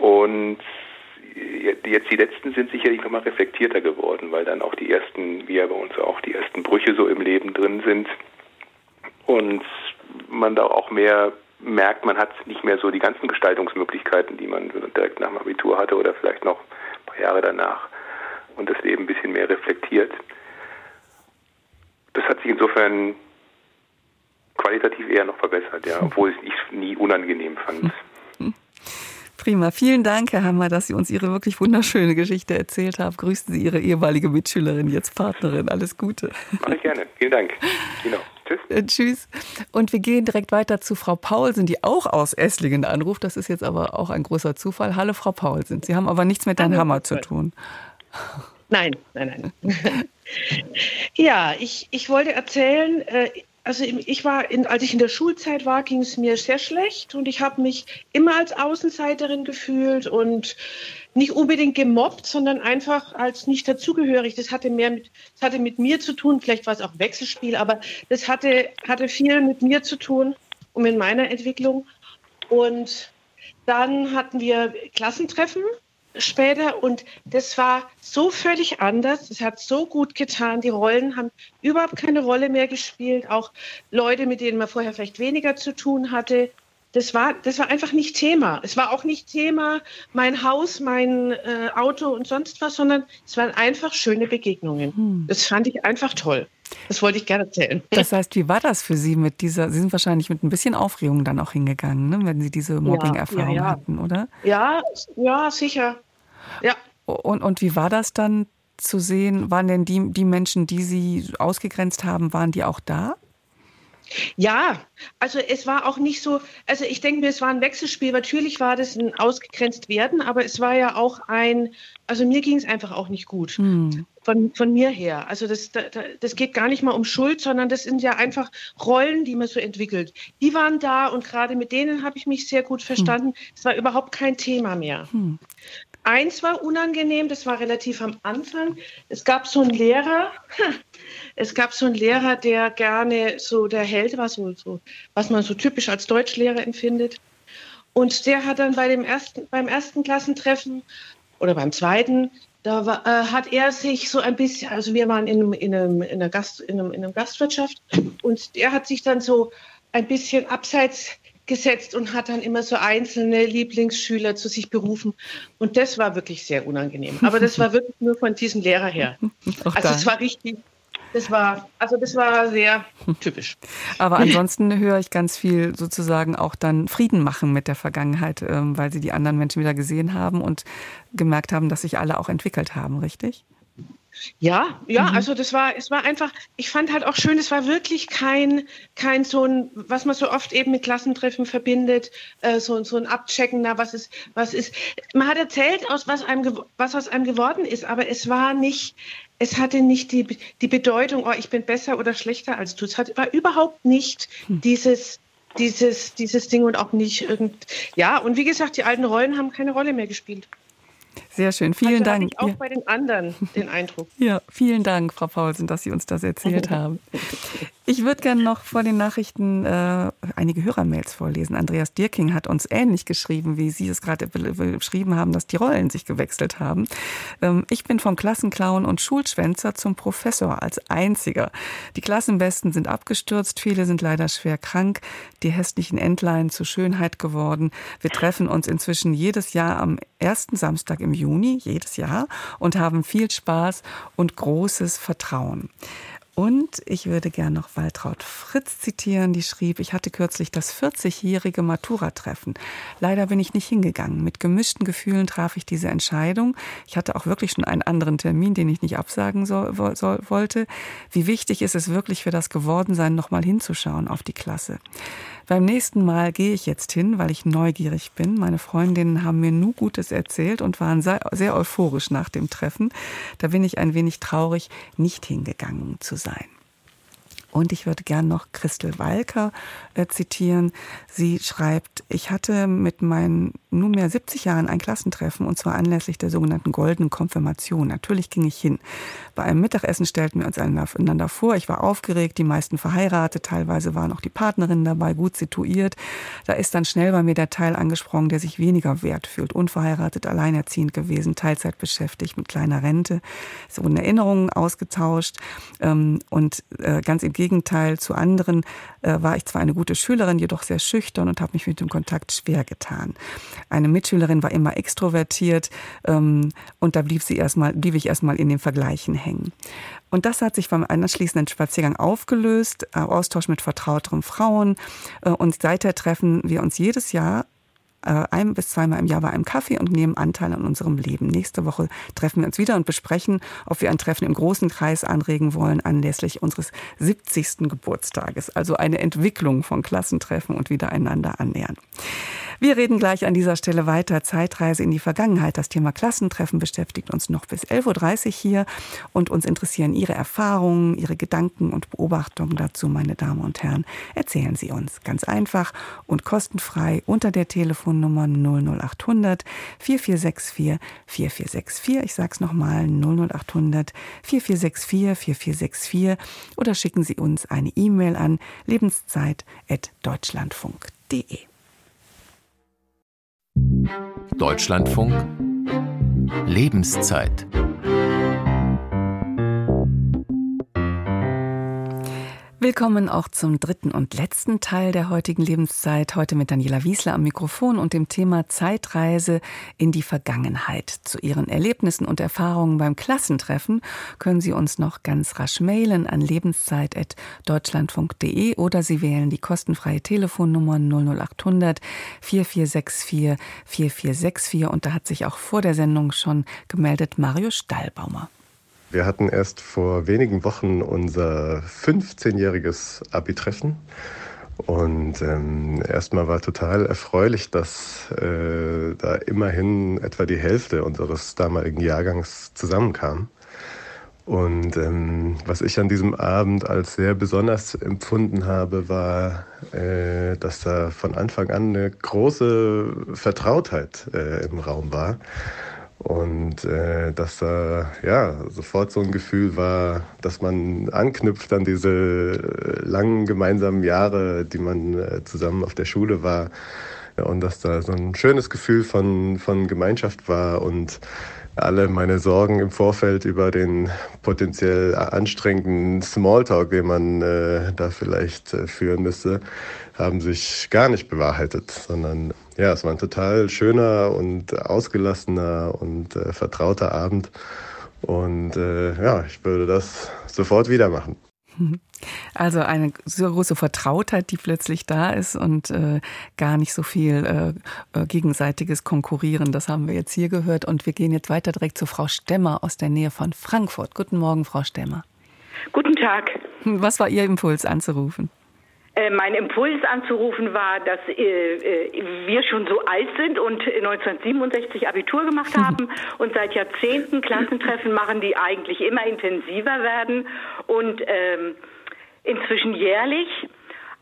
Und jetzt die letzten sind sicherlich nochmal reflektierter geworden, weil dann auch die ersten, wie ja bei uns auch, die ersten Brüche so im Leben drin sind. Und man da auch mehr merkt, man hat nicht mehr so die ganzen Gestaltungsmöglichkeiten, die man direkt nach dem Abitur hatte oder vielleicht noch ein paar Jahre danach und das Leben ein bisschen mehr reflektiert. Das hat sich insofern qualitativ eher noch verbessert, ja, obwohl ich es nie unangenehm fand. Prima. Vielen Dank, Herr Hammer, dass Sie uns Ihre wirklich wunderschöne Geschichte erzählt haben. Grüßen Sie Ihre ehemalige Mitschülerin, jetzt Partnerin. Alles Gute. Mache ich gerne. Vielen Dank. Genau. Tschüss. Äh, tschüss. Und wir gehen direkt weiter zu Frau Paulsen, die auch aus Esslingen anruft. Das ist jetzt aber auch ein großer Zufall. Hallo, Frau Paulsen. Sie haben aber nichts mit Herrn Hammer zu tun. Nein, nein, nein. ja, ich, ich wollte erzählen, äh, also ich war, in, als ich in der Schulzeit war, ging es mir sehr schlecht und ich habe mich immer als Außenseiterin gefühlt und nicht unbedingt gemobbt, sondern einfach als nicht dazugehörig. Das hatte mehr mit, das hatte mit mir zu tun, vielleicht war es auch Wechselspiel, aber das hatte, hatte viel mit mir zu tun und mit meiner Entwicklung. Und dann hatten wir Klassentreffen später und das war so völlig anders. Es hat so gut getan. Die Rollen haben überhaupt keine Rolle mehr gespielt. Auch Leute, mit denen man vorher vielleicht weniger zu tun hatte. Das war, das war einfach nicht Thema. Es war auch nicht Thema mein Haus, mein äh, Auto und sonst was, sondern es waren einfach schöne Begegnungen. Hm. Das fand ich einfach toll. Das wollte ich gerne erzählen. Das heißt, wie war das für Sie mit dieser, Sie sind wahrscheinlich mit ein bisschen Aufregung dann auch hingegangen, ne, wenn Sie diese Mobbing-Erfahrung ja, ja, ja. hatten, oder? Ja, ja, sicher. Ja. Und, und wie war das dann zu sehen? Waren denn die, die Menschen, die Sie ausgegrenzt haben, waren die auch da? Ja, also es war auch nicht so, also ich denke mir, es war ein Wechselspiel. Natürlich war das ein ausgegrenzt werden, aber es war ja auch ein, also mir ging es einfach auch nicht gut. Hm. Von, von mir her. Also das, das geht gar nicht mal um Schuld, sondern das sind ja einfach Rollen, die man so entwickelt. Die waren da und gerade mit denen habe ich mich sehr gut verstanden. Hm. Es war überhaupt kein Thema mehr. Hm. Eins war unangenehm, das war relativ am Anfang. Es gab so einen Lehrer, es gab so einen Lehrer, der gerne so der Held war, so, so, was man so typisch als Deutschlehrer empfindet. Und der hat dann bei dem ersten, beim ersten Klassentreffen oder beim zweiten, da war, äh, hat er sich so ein bisschen, also wir waren in, einem, in, einem, in, einer Gast, in, einem, in einer Gastwirtschaft und der hat sich dann so ein bisschen abseits gesetzt und hat dann immer so einzelne Lieblingsschüler zu sich berufen. Und das war wirklich sehr unangenehm. Aber das war wirklich nur von diesem Lehrer her. also es war richtig, das war, also das war sehr typisch. Aber ansonsten höre ich ganz viel sozusagen auch dann Frieden machen mit der Vergangenheit, ähm, weil sie die anderen Menschen wieder gesehen haben und gemerkt haben, dass sich alle auch entwickelt haben, richtig? Ja, ja, mhm. also das war, es war einfach, ich fand halt auch schön, es war wirklich kein, kein so ein, was man so oft eben mit Klassentreffen verbindet, äh, so, so ein Abchecken, na, was ist, was ist. Man hat erzählt, aus was einem, was aus einem geworden ist, aber es war nicht, es hatte nicht die, die Bedeutung, oh, ich bin besser oder schlechter als du. Es hat, war überhaupt nicht hm. dieses, dieses, dieses Ding und auch nicht irgend, ja, und wie gesagt, die alten Rollen haben keine Rolle mehr gespielt. Sehr schön, vielen also Dank. Auch ja. bei den anderen den Eindruck. Ja, vielen Dank, Frau Paulsen, dass Sie uns das erzählt haben. Ich würde gerne noch vor den Nachrichten äh, einige Hörermails vorlesen. Andreas Dirking hat uns ähnlich geschrieben, wie Sie es gerade beschrieben haben, dass die Rollen sich gewechselt haben. Ähm, ich bin vom Klassenclown und Schulschwänzer zum Professor als einziger. Die Klassenbesten sind abgestürzt, viele sind leider schwer krank, die hässlichen Entlein zur Schönheit geworden. Wir treffen uns inzwischen jedes Jahr am ersten Samstag im Juni, jedes Jahr, und haben viel Spaß und großes Vertrauen. Und ich würde gern noch Waltraud Fritz zitieren, die schrieb, ich hatte kürzlich das 40-jährige Matura-Treffen. Leider bin ich nicht hingegangen. Mit gemischten Gefühlen traf ich diese Entscheidung. Ich hatte auch wirklich schon einen anderen Termin, den ich nicht absagen soll, soll, wollte. Wie wichtig ist es wirklich für das Gewordensein, nochmal hinzuschauen auf die Klasse. Beim nächsten Mal gehe ich jetzt hin, weil ich neugierig bin. Meine Freundinnen haben mir nur Gutes erzählt und waren sehr euphorisch nach dem Treffen. Da bin ich ein wenig traurig, nicht hingegangen zu sein sein. Und ich würde gern noch Christel Walker äh, zitieren. Sie schreibt, ich hatte mit meinen nunmehr 70 Jahren ein Klassentreffen und zwar anlässlich der sogenannten goldenen Konfirmation. Natürlich ging ich hin. Bei einem Mittagessen stellten wir uns einander vor. Ich war aufgeregt, die meisten verheiratet, teilweise waren auch die Partnerinnen dabei, gut situiert. Da ist dann schnell bei mir der Teil angesprochen, der sich weniger wert fühlt. Unverheiratet, alleinerziehend gewesen, Teilzeit beschäftigt, mit kleiner Rente. Es wurden Erinnerungen ausgetauscht ähm, und äh, ganz im zu anderen äh, war ich zwar eine gute Schülerin, jedoch sehr schüchtern und habe mich mit dem Kontakt schwer getan. Eine Mitschülerin war immer extrovertiert ähm, und da blieb sie erstmal, blieb ich erstmal in den Vergleichen hängen. Und das hat sich beim anschließenden Spaziergang aufgelöst, äh, Austausch mit vertrauteren Frauen. Äh, und seither treffen wir uns jedes Jahr ein bis zweimal im Jahr bei einem Kaffee und nehmen Anteil an unserem Leben. Nächste Woche treffen wir uns wieder und besprechen, ob wir ein Treffen im großen Kreis anregen wollen anlässlich unseres 70. Geburtstages. Also eine Entwicklung von Klassentreffen und wieder einander annähern. Wir reden gleich an dieser Stelle weiter. Zeitreise in die Vergangenheit. Das Thema Klassentreffen beschäftigt uns noch bis 11.30 Uhr hier. Und uns interessieren Ihre Erfahrungen, Ihre Gedanken und Beobachtungen dazu, meine Damen und Herren. Erzählen Sie uns ganz einfach und kostenfrei unter der Telefonnummer 00800 4464 4464. Ich sage es nochmal 00800 4464 4464 oder schicken Sie uns eine E-Mail an lebenszeit.deutschlandfunk.de. Deutschlandfunk Lebenszeit Willkommen auch zum dritten und letzten Teil der heutigen Lebenszeit. Heute mit Daniela Wiesler am Mikrofon und dem Thema Zeitreise in die Vergangenheit. Zu Ihren Erlebnissen und Erfahrungen beim Klassentreffen können Sie uns noch ganz rasch mailen an lebenszeit.deutschlandfunk.de oder Sie wählen die kostenfreie Telefonnummer 00800 4464 4464 und da hat sich auch vor der Sendung schon gemeldet Mario Stallbaumer. Wir hatten erst vor wenigen Wochen unser 15-jähriges Abi-Treffen. Und ähm, erstmal war total erfreulich, dass äh, da immerhin etwa die Hälfte unseres damaligen Jahrgangs zusammenkam. Und ähm, was ich an diesem Abend als sehr besonders empfunden habe, war, äh, dass da von Anfang an eine große Vertrautheit äh, im Raum war. Und äh, dass da ja sofort so ein Gefühl war, dass man anknüpft an diese langen gemeinsamen Jahre, die man äh, zusammen auf der Schule war. Und dass da so ein schönes Gefühl von, von Gemeinschaft war und alle meine Sorgen im Vorfeld über den potenziell anstrengenden Smalltalk, den man äh, da vielleicht äh, führen müsste, haben sich gar nicht bewahrheitet, sondern ja, es war ein total schöner und ausgelassener und äh, vertrauter Abend. Und äh, ja, ich würde das sofort wieder machen. Also eine so große Vertrautheit, die plötzlich da ist und äh, gar nicht so viel äh, äh, gegenseitiges Konkurrieren. Das haben wir jetzt hier gehört. Und wir gehen jetzt weiter direkt zu Frau Stemmer aus der Nähe von Frankfurt. Guten Morgen, Frau Stemmer. Guten Tag. Was war Ihr Impuls anzurufen? Äh, mein Impuls anzurufen war, dass äh, äh wir schon so alt sind und 1967 Abitur gemacht haben und seit Jahrzehnten Klassentreffen machen, die eigentlich immer intensiver werden und ähm, inzwischen jährlich.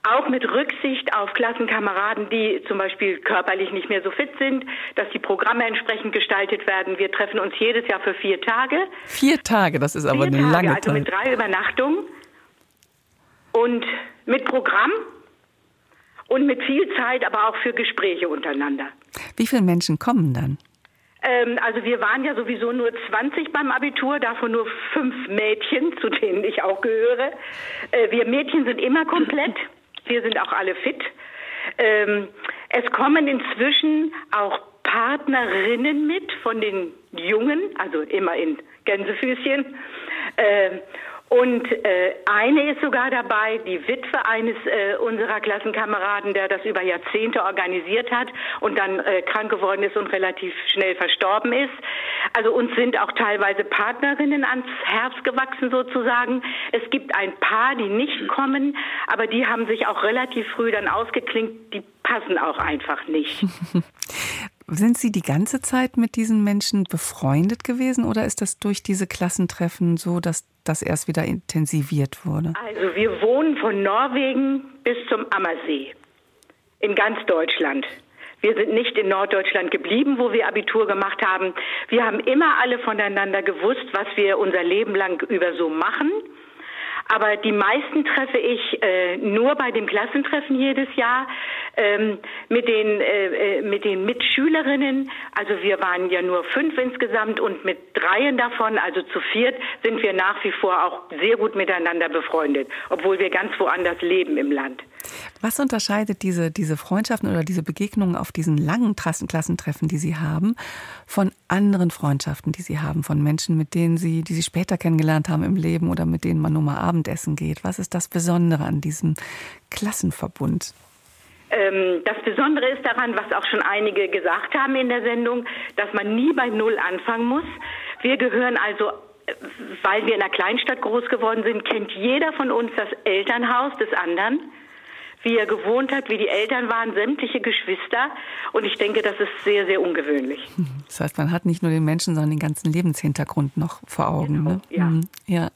Auch mit Rücksicht auf Klassenkameraden, die zum Beispiel körperlich nicht mehr so fit sind, dass die Programme entsprechend gestaltet werden. Wir treffen uns jedes Jahr für vier Tage. Vier Tage, das ist aber vier eine Tage, lange Zeit. Also mit drei Übernachtungen und mit Programm und mit viel Zeit, aber auch für Gespräche untereinander. Wie viele Menschen kommen dann? Ähm, also wir waren ja sowieso nur 20 beim Abitur, davon nur fünf Mädchen, zu denen ich auch gehöre. Äh, wir Mädchen sind immer komplett, wir sind auch alle fit. Ähm, es kommen inzwischen auch Partnerinnen mit von den Jungen, also immer in Gänsefüßchen. Äh, und äh, eine ist sogar dabei, die Witwe eines äh, unserer Klassenkameraden, der das über Jahrzehnte organisiert hat und dann äh, krank geworden ist und relativ schnell verstorben ist. Also uns sind auch teilweise Partnerinnen ans Herz gewachsen sozusagen. Es gibt ein paar, die nicht kommen, aber die haben sich auch relativ früh dann ausgeklinkt. Die passen auch einfach nicht. Sind Sie die ganze Zeit mit diesen Menschen befreundet gewesen oder ist das durch diese Klassentreffen so, dass das erst wieder intensiviert wurde? Also wir wohnen von Norwegen bis zum Ammersee in ganz Deutschland. Wir sind nicht in Norddeutschland geblieben, wo wir Abitur gemacht haben. Wir haben immer alle voneinander gewusst, was wir unser Leben lang über so machen. Aber die meisten treffe ich äh, nur bei dem Klassentreffen jedes Jahr ähm, mit, den, äh, äh, mit den Mitschülerinnen. Also wir waren ja nur fünf insgesamt und mit dreien davon, also zu viert, sind wir nach wie vor auch sehr gut miteinander befreundet, obwohl wir ganz woanders leben im Land. Was unterscheidet diese, diese Freundschaften oder diese Begegnungen auf diesen langen Klassentreffen, die Sie haben, von anderen Freundschaften, die Sie haben, von Menschen, mit denen Sie, die Sie später kennengelernt haben im Leben oder mit denen man nur mal Abendessen geht? Was ist das Besondere an diesem Klassenverbund? Ähm, das Besondere ist daran, was auch schon einige gesagt haben in der Sendung, dass man nie bei Null anfangen muss. Wir gehören also weil wir in einer Kleinstadt groß geworden sind, kennt jeder von uns das Elternhaus des anderen wie er gewohnt hat, wie die Eltern waren, sämtliche Geschwister. Und ich denke, das ist sehr, sehr ungewöhnlich. Das heißt, man hat nicht nur den Menschen, sondern den ganzen Lebenshintergrund noch vor Augen. Genau, ne? Ja. Mhm, ja.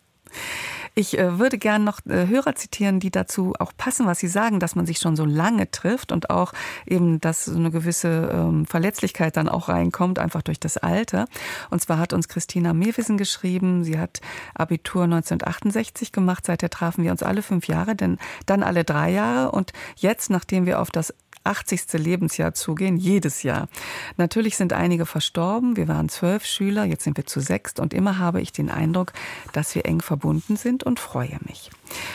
Ich äh, würde gern noch äh, Hörer zitieren, die dazu auch passen, was sie sagen, dass man sich schon so lange trifft und auch eben, dass so eine gewisse ähm, Verletzlichkeit dann auch reinkommt, einfach durch das Alter. Und zwar hat uns Christina Mewissen geschrieben, sie hat Abitur 1968 gemacht, seither trafen wir uns alle fünf Jahre, denn dann alle drei Jahre und jetzt, nachdem wir auf das 80. Lebensjahr zugehen, jedes Jahr. Natürlich sind einige verstorben. Wir waren zwölf Schüler, jetzt sind wir zu sechst und immer habe ich den Eindruck, dass wir eng verbunden sind und freue mich.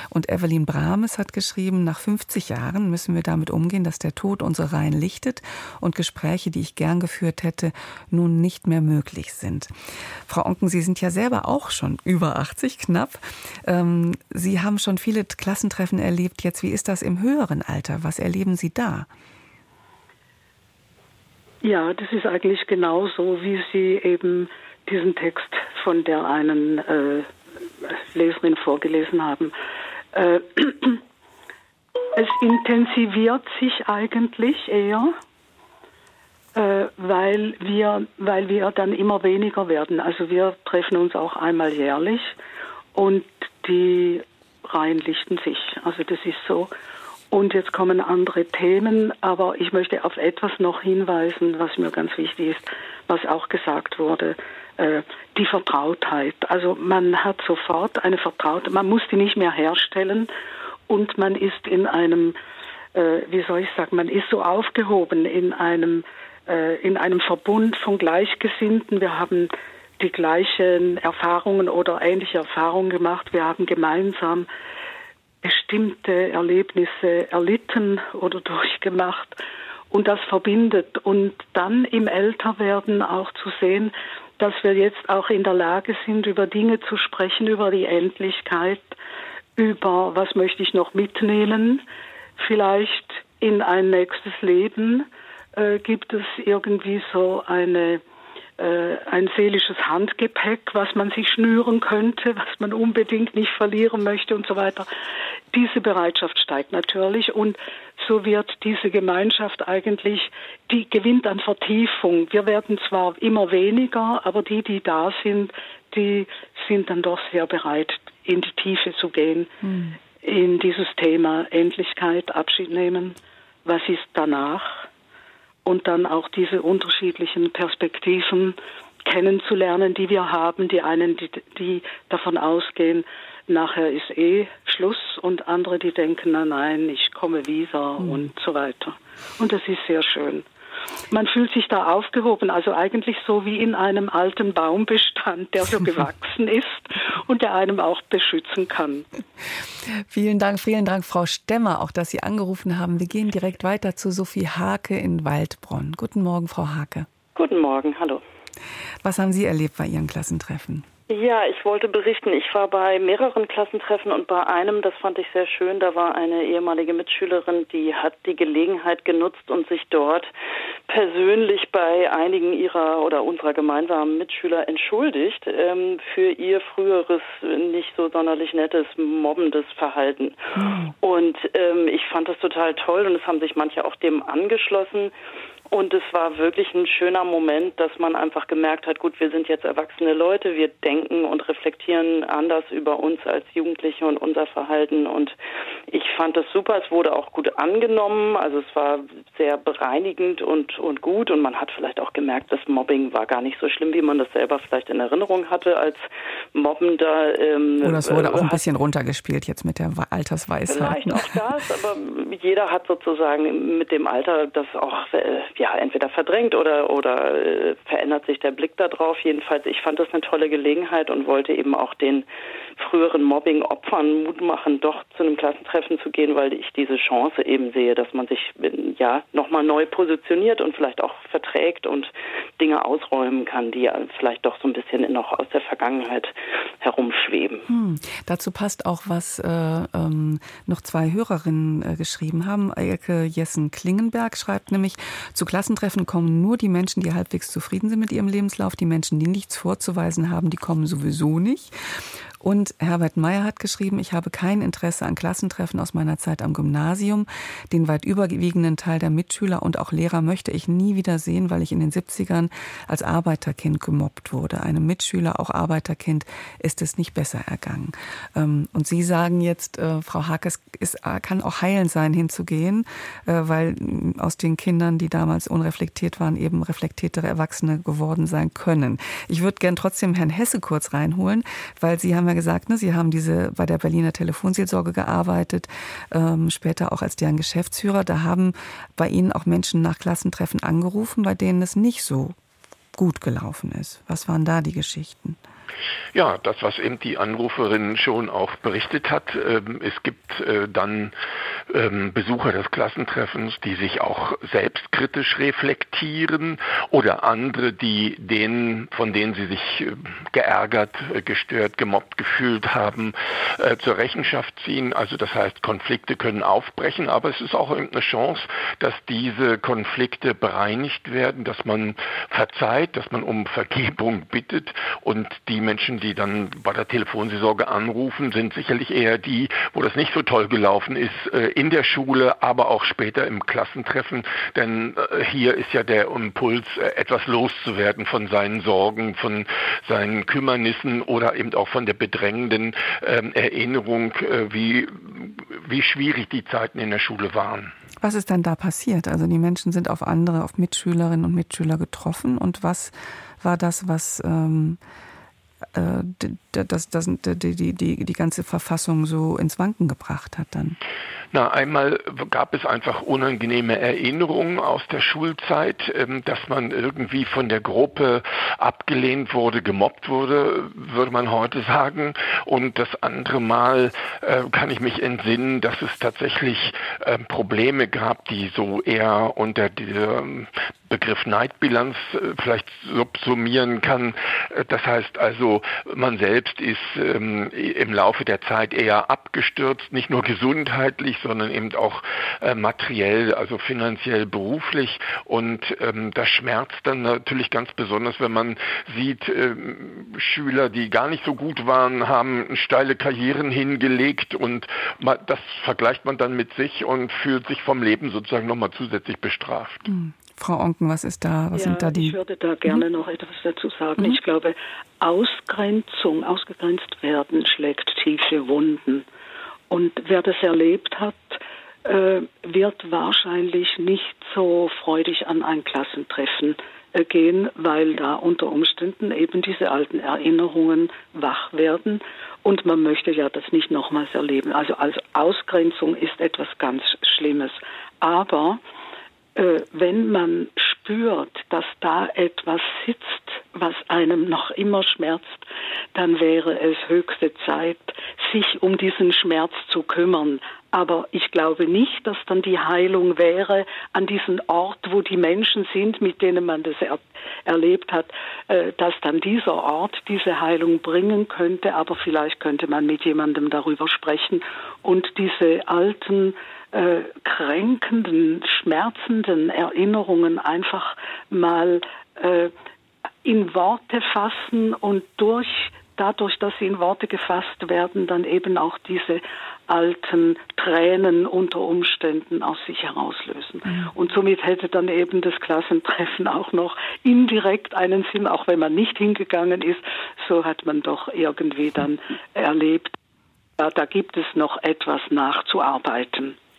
Und Evelyn Brahmes hat geschrieben, nach 50 Jahren müssen wir damit umgehen, dass der Tod unsere Reihen lichtet und Gespräche, die ich gern geführt hätte, nun nicht mehr möglich sind. Frau Onken, Sie sind ja selber auch schon über 80 knapp. Ähm, Sie haben schon viele Klassentreffen erlebt. Jetzt, wie ist das im höheren Alter? Was erleben Sie da? Ja, das ist eigentlich genauso, wie Sie eben diesen Text von der einen äh, Leserin vorgelesen haben. Äh, es intensiviert sich eigentlich eher, äh, weil, wir, weil wir dann immer weniger werden. Also wir treffen uns auch einmal jährlich und die Reihen lichten sich. Also das ist so. Und jetzt kommen andere Themen, aber ich möchte auf etwas noch hinweisen, was mir ganz wichtig ist, was auch gesagt wurde, äh, die Vertrautheit. Also man hat sofort eine Vertrautheit, man muss die nicht mehr herstellen und man ist in einem, äh, wie soll ich sagen, man ist so aufgehoben in einem, äh, in einem Verbund von Gleichgesinnten. Wir haben die gleichen Erfahrungen oder ähnliche Erfahrungen gemacht. Wir haben gemeinsam bestimmte Erlebnisse erlitten oder durchgemacht und das verbindet. Und dann im Älterwerden auch zu sehen, dass wir jetzt auch in der Lage sind, über Dinge zu sprechen, über die Endlichkeit, über was möchte ich noch mitnehmen, vielleicht in ein nächstes Leben äh, gibt es irgendwie so eine ein seelisches Handgepäck, was man sich schnüren könnte, was man unbedingt nicht verlieren möchte und so weiter. Diese Bereitschaft steigt natürlich und so wird diese Gemeinschaft eigentlich, die gewinnt an Vertiefung. Wir werden zwar immer weniger, aber die, die da sind, die sind dann doch sehr bereit, in die Tiefe zu gehen, mhm. in dieses Thema Endlichkeit, Abschied nehmen. Was ist danach? Und dann auch diese unterschiedlichen Perspektiven kennenzulernen, die wir haben. Die einen, die, die davon ausgehen, nachher ist eh Schluss und andere, die denken, na nein, ich komme wieder mhm. und so weiter. Und das ist sehr schön. Man fühlt sich da aufgehoben, also eigentlich so wie in einem alten Baumbestand, der so gewachsen ist und der einem auch beschützen kann. Vielen Dank, vielen Dank, Frau Stemmer, auch dass Sie angerufen haben. Wir gehen direkt weiter zu Sophie Hake in Waldbronn. Guten Morgen, Frau Hake. Guten Morgen, hallo. Was haben Sie erlebt bei Ihren Klassentreffen? Ja, ich wollte berichten. Ich war bei mehreren Klassentreffen und bei einem, das fand ich sehr schön, da war eine ehemalige Mitschülerin, die hat die Gelegenheit genutzt und sich dort persönlich bei einigen ihrer oder unserer gemeinsamen Mitschüler entschuldigt ähm, für ihr früheres nicht so sonderlich nettes, mobbendes Verhalten. Mhm. Und ähm, ich fand das total toll und es haben sich manche auch dem angeschlossen. Und es war wirklich ein schöner Moment, dass man einfach gemerkt hat, gut, wir sind jetzt erwachsene Leute, wir denken und reflektieren anders über uns als Jugendliche und unser Verhalten. Und ich fand das super. Es wurde auch gut angenommen. Also es war sehr bereinigend und, und gut. Und man hat vielleicht auch gemerkt, das Mobbing war gar nicht so schlimm, wie man das selber vielleicht in Erinnerung hatte als Mobbender. Ähm, Oder es wurde auch ein bisschen runtergespielt jetzt mit der Altersweisheit. Vielleicht auch das, aber jeder hat sozusagen mit dem Alter das auch äh, ja entweder verdrängt oder oder äh, verändert sich der Blick darauf. Jedenfalls, ich fand das eine tolle Gelegenheit und wollte eben auch den früheren Mobbing-Opfern Mut machen, doch zu einem Klassentreffen zu gehen, weil ich diese Chance eben sehe, dass man sich ja nochmal neu positioniert und vielleicht auch verträgt und Dinge ausräumen kann, die vielleicht doch so ein bisschen noch aus der Vergangenheit herumschweben. Hm. Dazu passt auch, was äh, ähm, noch zwei Hörerinnen äh, geschrieben haben. Elke Jessen-Klingenberg schreibt nämlich, zu Klassentreffen kommen nur die Menschen, die halbwegs zufrieden sind mit ihrem Lebenslauf. Die Menschen, die nichts vorzuweisen haben, die kommen sowieso nicht. Und Herbert Meyer hat geschrieben, ich habe kein Interesse an Klassentreffen aus meiner Zeit am Gymnasium. Den weit überwiegenden Teil der Mitschüler und auch Lehrer möchte ich nie wieder sehen, weil ich in den 70ern als Arbeiterkind gemobbt wurde. Einem Mitschüler, auch Arbeiterkind, ist es nicht besser ergangen. Ähm, und Sie sagen jetzt, äh, Frau Hakes, es kann auch heilend sein, hinzugehen, äh, weil aus den Kindern, die damals unreflektiert waren, eben reflektiertere Erwachsene geworden sein können. Ich würde gern trotzdem Herrn Hesse kurz reinholen, weil Sie haben ja gesagt, ne, Sie haben diese bei der Berliner Telefonseelsorge gearbeitet, ähm, später auch als deren Geschäftsführer. Da haben bei Ihnen auch Menschen nach Klassentreffen angerufen, bei denen es nicht so gut gelaufen ist. Was waren da die Geschichten? Ja, das, was eben die Anruferin schon auch berichtet hat. Ähm, es gibt äh, dann ähm, Besucher des Klassentreffens, die sich auch selbstkritisch reflektieren oder andere, die denen, von denen sie sich äh, geärgert, äh, gestört, gemobbt gefühlt haben, zur Rechenschaft ziehen. Also das heißt, Konflikte können aufbrechen, aber es ist auch eine Chance, dass diese Konflikte bereinigt werden, dass man verzeiht, dass man um Vergebung bittet und die Menschen, die dann bei der Telefonseelsorge anrufen, sind sicherlich eher die, wo das nicht so toll gelaufen ist, äh, in der Schule, aber auch später im Klassentreffen. Denn äh, hier ist ja der Impuls, äh, etwas loszuwerden von seinen Sorgen, von seinen Kümmernissen oder eben auch von der bedrängenden ähm, Erinnerung, wie, wie schwierig die Zeiten in der Schule waren. Was ist dann da passiert? Also die Menschen sind auf andere, auf Mitschülerinnen und Mitschüler getroffen und was war das, was ähm, äh, das, das, die, die, die, die ganze Verfassung so ins Wanken gebracht hat dann? Na, einmal gab es einfach unangenehme Erinnerungen aus der Schulzeit, ähm, dass man irgendwie von der Gruppe abgelehnt wurde, gemobbt wurde, würde man heute sagen. Und das andere Mal äh, kann ich mich entsinnen, dass es tatsächlich ähm, Probleme gab, die so eher unter diesem Begriff Neidbilanz äh, vielleicht subsumieren kann. Äh, das heißt also, man selbst ist ähm, im Laufe der Zeit eher abgestürzt, nicht nur gesundheitlich, sondern eben auch äh, materiell, also finanziell, beruflich. Und ähm, das schmerzt dann natürlich ganz besonders, wenn man sieht, ähm, Schüler, die gar nicht so gut waren, haben steile Karrieren hingelegt und das vergleicht man dann mit sich und fühlt sich vom Leben sozusagen nochmal zusätzlich bestraft. Mhm. Frau Onken, was ist da? Was ja, sind da die? Ich würde da gerne mhm. noch etwas dazu sagen. Mhm. Ich glaube, Ausgrenzung, ausgegrenzt werden, schlägt tiefe Wunden. Und wer das erlebt hat, äh, wird wahrscheinlich nicht so freudig an ein Klassentreffen äh, gehen, weil da unter Umständen eben diese alten Erinnerungen wach werden. Und man möchte ja das nicht nochmals erleben. Also als Ausgrenzung ist etwas ganz Schlimmes. Aber äh, wenn man spürt, dass da etwas sitzt, was einem noch immer schmerzt, dann wäre es höchste Zeit, sich um diesen Schmerz zu kümmern. Aber ich glaube nicht, dass dann die Heilung wäre an diesem Ort, wo die Menschen sind, mit denen man das er erlebt hat, äh, dass dann dieser Ort diese Heilung bringen könnte. Aber vielleicht könnte man mit jemandem darüber sprechen und diese alten äh, kränkenden, schmerzenden Erinnerungen einfach mal äh, in Worte fassen und durch dadurch, dass sie in Worte gefasst werden, dann eben auch diese alten Tränen unter Umständen aus sich herauslösen. Mhm. Und somit hätte dann eben das Klassentreffen auch noch indirekt einen Sinn, auch wenn man nicht hingegangen ist. So hat man doch irgendwie dann erlebt, ja, da gibt es noch etwas nachzuarbeiten.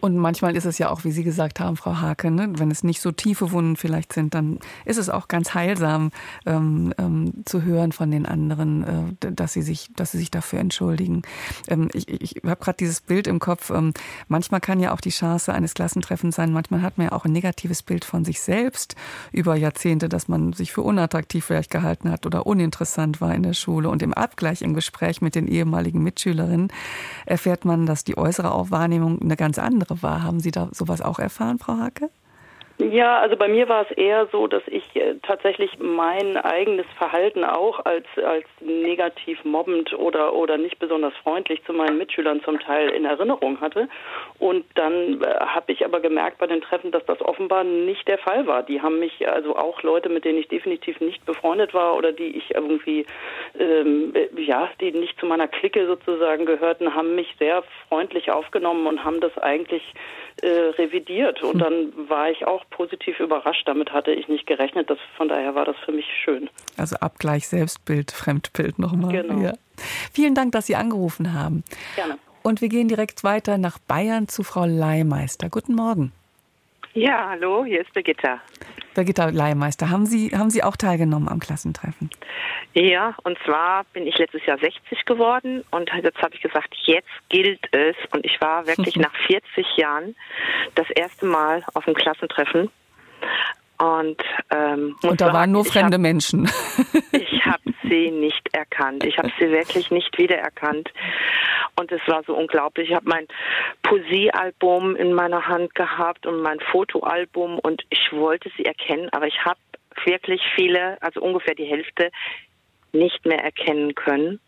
Und manchmal ist es ja auch, wie Sie gesagt haben, Frau Hake, ne? wenn es nicht so tiefe Wunden vielleicht sind, dann ist es auch ganz heilsam ähm, ähm, zu hören von den anderen, äh, dass sie sich, dass sie sich dafür entschuldigen. Ähm, ich ich habe gerade dieses Bild im Kopf. Ähm, manchmal kann ja auch die Chance eines Klassentreffens sein. Manchmal hat man ja auch ein negatives Bild von sich selbst über Jahrzehnte, dass man sich für unattraktiv vielleicht gehalten hat oder uninteressant war in der Schule. Und im Abgleich, im Gespräch mit den ehemaligen Mitschülerinnen erfährt man, dass die äußere Wahrnehmung eine ganz andere andere war. Haben Sie da sowas auch erfahren, Frau Hake? Ja, also bei mir war es eher so, dass ich äh, tatsächlich mein eigenes Verhalten auch als als negativ mobbend oder oder nicht besonders freundlich zu meinen Mitschülern zum Teil in Erinnerung hatte und dann äh, habe ich aber gemerkt bei den Treffen, dass das offenbar nicht der Fall war. Die haben mich also auch Leute, mit denen ich definitiv nicht befreundet war oder die ich irgendwie ähm, äh, ja, die nicht zu meiner Clique sozusagen gehörten, haben mich sehr freundlich aufgenommen und haben das eigentlich äh, revidiert und hm. dann war ich auch positiv überrascht. Damit hatte ich nicht gerechnet. Das, von daher war das für mich schön. Also Abgleich Selbstbild, Fremdbild nochmal. Genau. Ja. Vielen Dank, dass Sie angerufen haben. Gerne. Und wir gehen direkt weiter nach Bayern zu Frau Leihmeister. Guten Morgen. Ja, hallo, hier ist Birgitta. Birgitta Leihmeister, haben Sie, haben Sie auch teilgenommen am Klassentreffen? Ja, und zwar bin ich letztes Jahr 60 geworden und jetzt habe ich gesagt, jetzt gilt es. Und ich war wirklich nach 40 Jahren das erste Mal auf dem Klassentreffen. Und, ähm, und da waren nur fremde hab, Menschen. ich habe sie nicht erkannt. Ich habe sie wirklich nicht wiedererkannt. Und es war so unglaublich. Ich habe mein Poesiealbum in meiner Hand gehabt und mein Fotoalbum und ich wollte sie erkennen, aber ich habe wirklich viele, also ungefähr die Hälfte, nicht mehr erkennen können.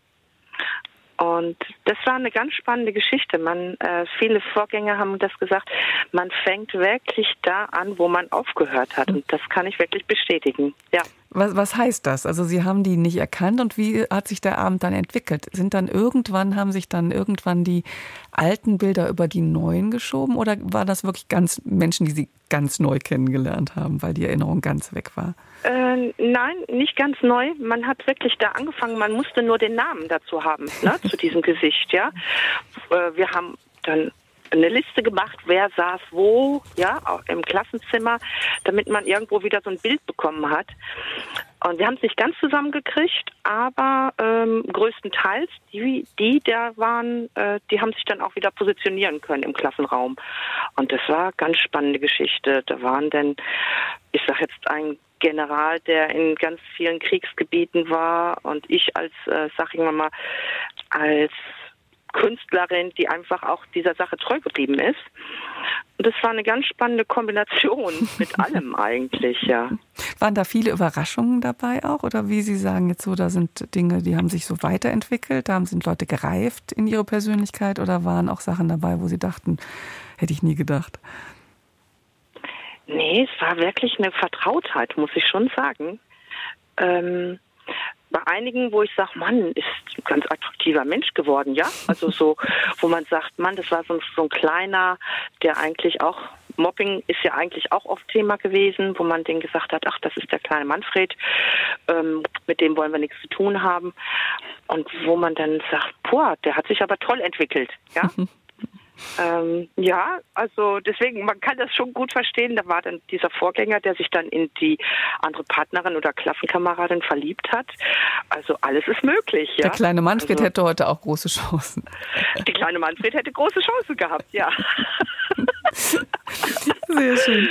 Und das war eine ganz spannende Geschichte. Man, äh, viele Vorgänger haben das gesagt. Man fängt wirklich da an, wo man aufgehört hat. Und das kann ich wirklich bestätigen. Ja. Was, was heißt das? Also Sie haben die nicht erkannt und wie hat sich der Abend dann entwickelt? Sind dann irgendwann, haben sich dann irgendwann die alten Bilder über die neuen geschoben oder war das wirklich ganz Menschen, die Sie ganz neu kennengelernt haben, weil die Erinnerung ganz weg war? Äh, nein, nicht ganz neu. Man hat wirklich da angefangen, man musste nur den Namen dazu haben, ne, zu diesem Gesicht, ja. Äh, wir haben dann eine Liste gemacht, wer saß wo, ja, im Klassenzimmer, damit man irgendwo wieder so ein Bild bekommen hat. Und wir haben es nicht ganz zusammengekriegt, aber ähm, größtenteils die, die da waren, äh, die haben sich dann auch wieder positionieren können im Klassenraum. Und das war ganz spannende Geschichte. Da waren dann, ich sag jetzt ein General, der in ganz vielen Kriegsgebieten war und ich als, äh, sag ich mal, als Künstlerin, die einfach auch dieser Sache treu geblieben ist. Und das war eine ganz spannende Kombination mit allem eigentlich, ja. Waren da viele Überraschungen dabei auch? Oder wie Sie sagen jetzt so, da sind Dinge, die haben sich so weiterentwickelt, da sind Leute gereift in ihre Persönlichkeit oder waren auch Sachen dabei, wo Sie dachten, hätte ich nie gedacht? Nee, es war wirklich eine Vertrautheit, muss ich schon sagen. Ähm, bei einigen, wo ich sage, Mann, ist ein ganz attraktiver Mensch geworden, ja. Also so, wo man sagt, Mann, das war so, so ein kleiner, der eigentlich auch Mobbing ist ja eigentlich auch oft Thema gewesen, wo man den gesagt hat, ach, das ist der kleine Manfred, ähm, mit dem wollen wir nichts zu tun haben. Und wo man dann sagt, boah, der hat sich aber toll entwickelt, ja. Ähm, ja, also deswegen, man kann das schon gut verstehen. Da war dann dieser Vorgänger, der sich dann in die andere Partnerin oder Klassenkameradin verliebt hat. Also alles ist möglich. Ja? Der kleine Manfred also, hätte heute auch große Chancen. Die kleine Manfred hätte große Chancen gehabt, ja. Sehr schön.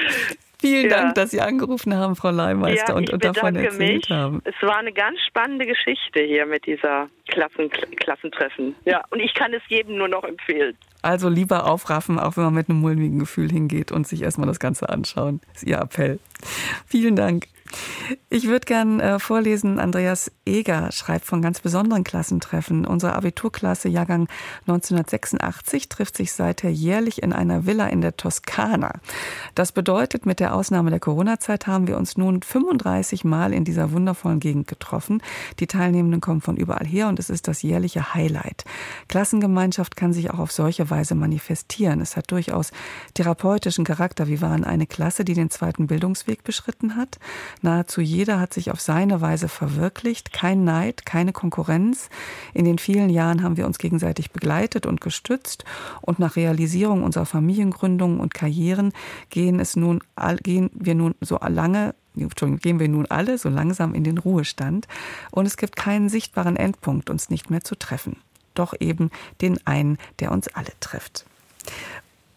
Vielen ja. Dank, dass Sie angerufen haben, Frau Leimeister, ja, und, und davon erzählt mich. haben. Es war eine ganz spannende Geschichte hier mit dieser Klassen, Klassentreffen. Ja, und ich kann es jedem nur noch empfehlen. Also lieber aufraffen, auch wenn man mit einem mulmigen Gefühl hingeht und sich erstmal das Ganze anschauen. Das ist Ihr Appell. Vielen Dank. Ich würde gern äh, vorlesen, Andreas Eger schreibt von ganz besonderen Klassentreffen. Unsere Abiturklasse Jahrgang 1986 trifft sich seither jährlich in einer Villa in der Toskana. Das bedeutet, mit der Ausnahme der Corona-Zeit haben wir uns nun 35 Mal in dieser wundervollen Gegend getroffen. Die Teilnehmenden kommen von überall her und es ist das jährliche Highlight. Klassengemeinschaft kann sich auch auf solche Weise manifestieren. Es hat durchaus therapeutischen Charakter. Wir waren eine Klasse, die den zweiten Bildungsweg beschritten hat. Nahezu jeder hat sich auf seine Weise verwirklicht. Kein Neid, keine Konkurrenz. In den vielen Jahren haben wir uns gegenseitig begleitet und gestützt. Und nach Realisierung unserer Familiengründungen und Karrieren gehen es nun, gehen wir nun so lange gehen wir nun alle so langsam in den Ruhestand und es gibt keinen sichtbaren Endpunkt, uns nicht mehr zu treffen. Doch eben den einen, der uns alle trifft.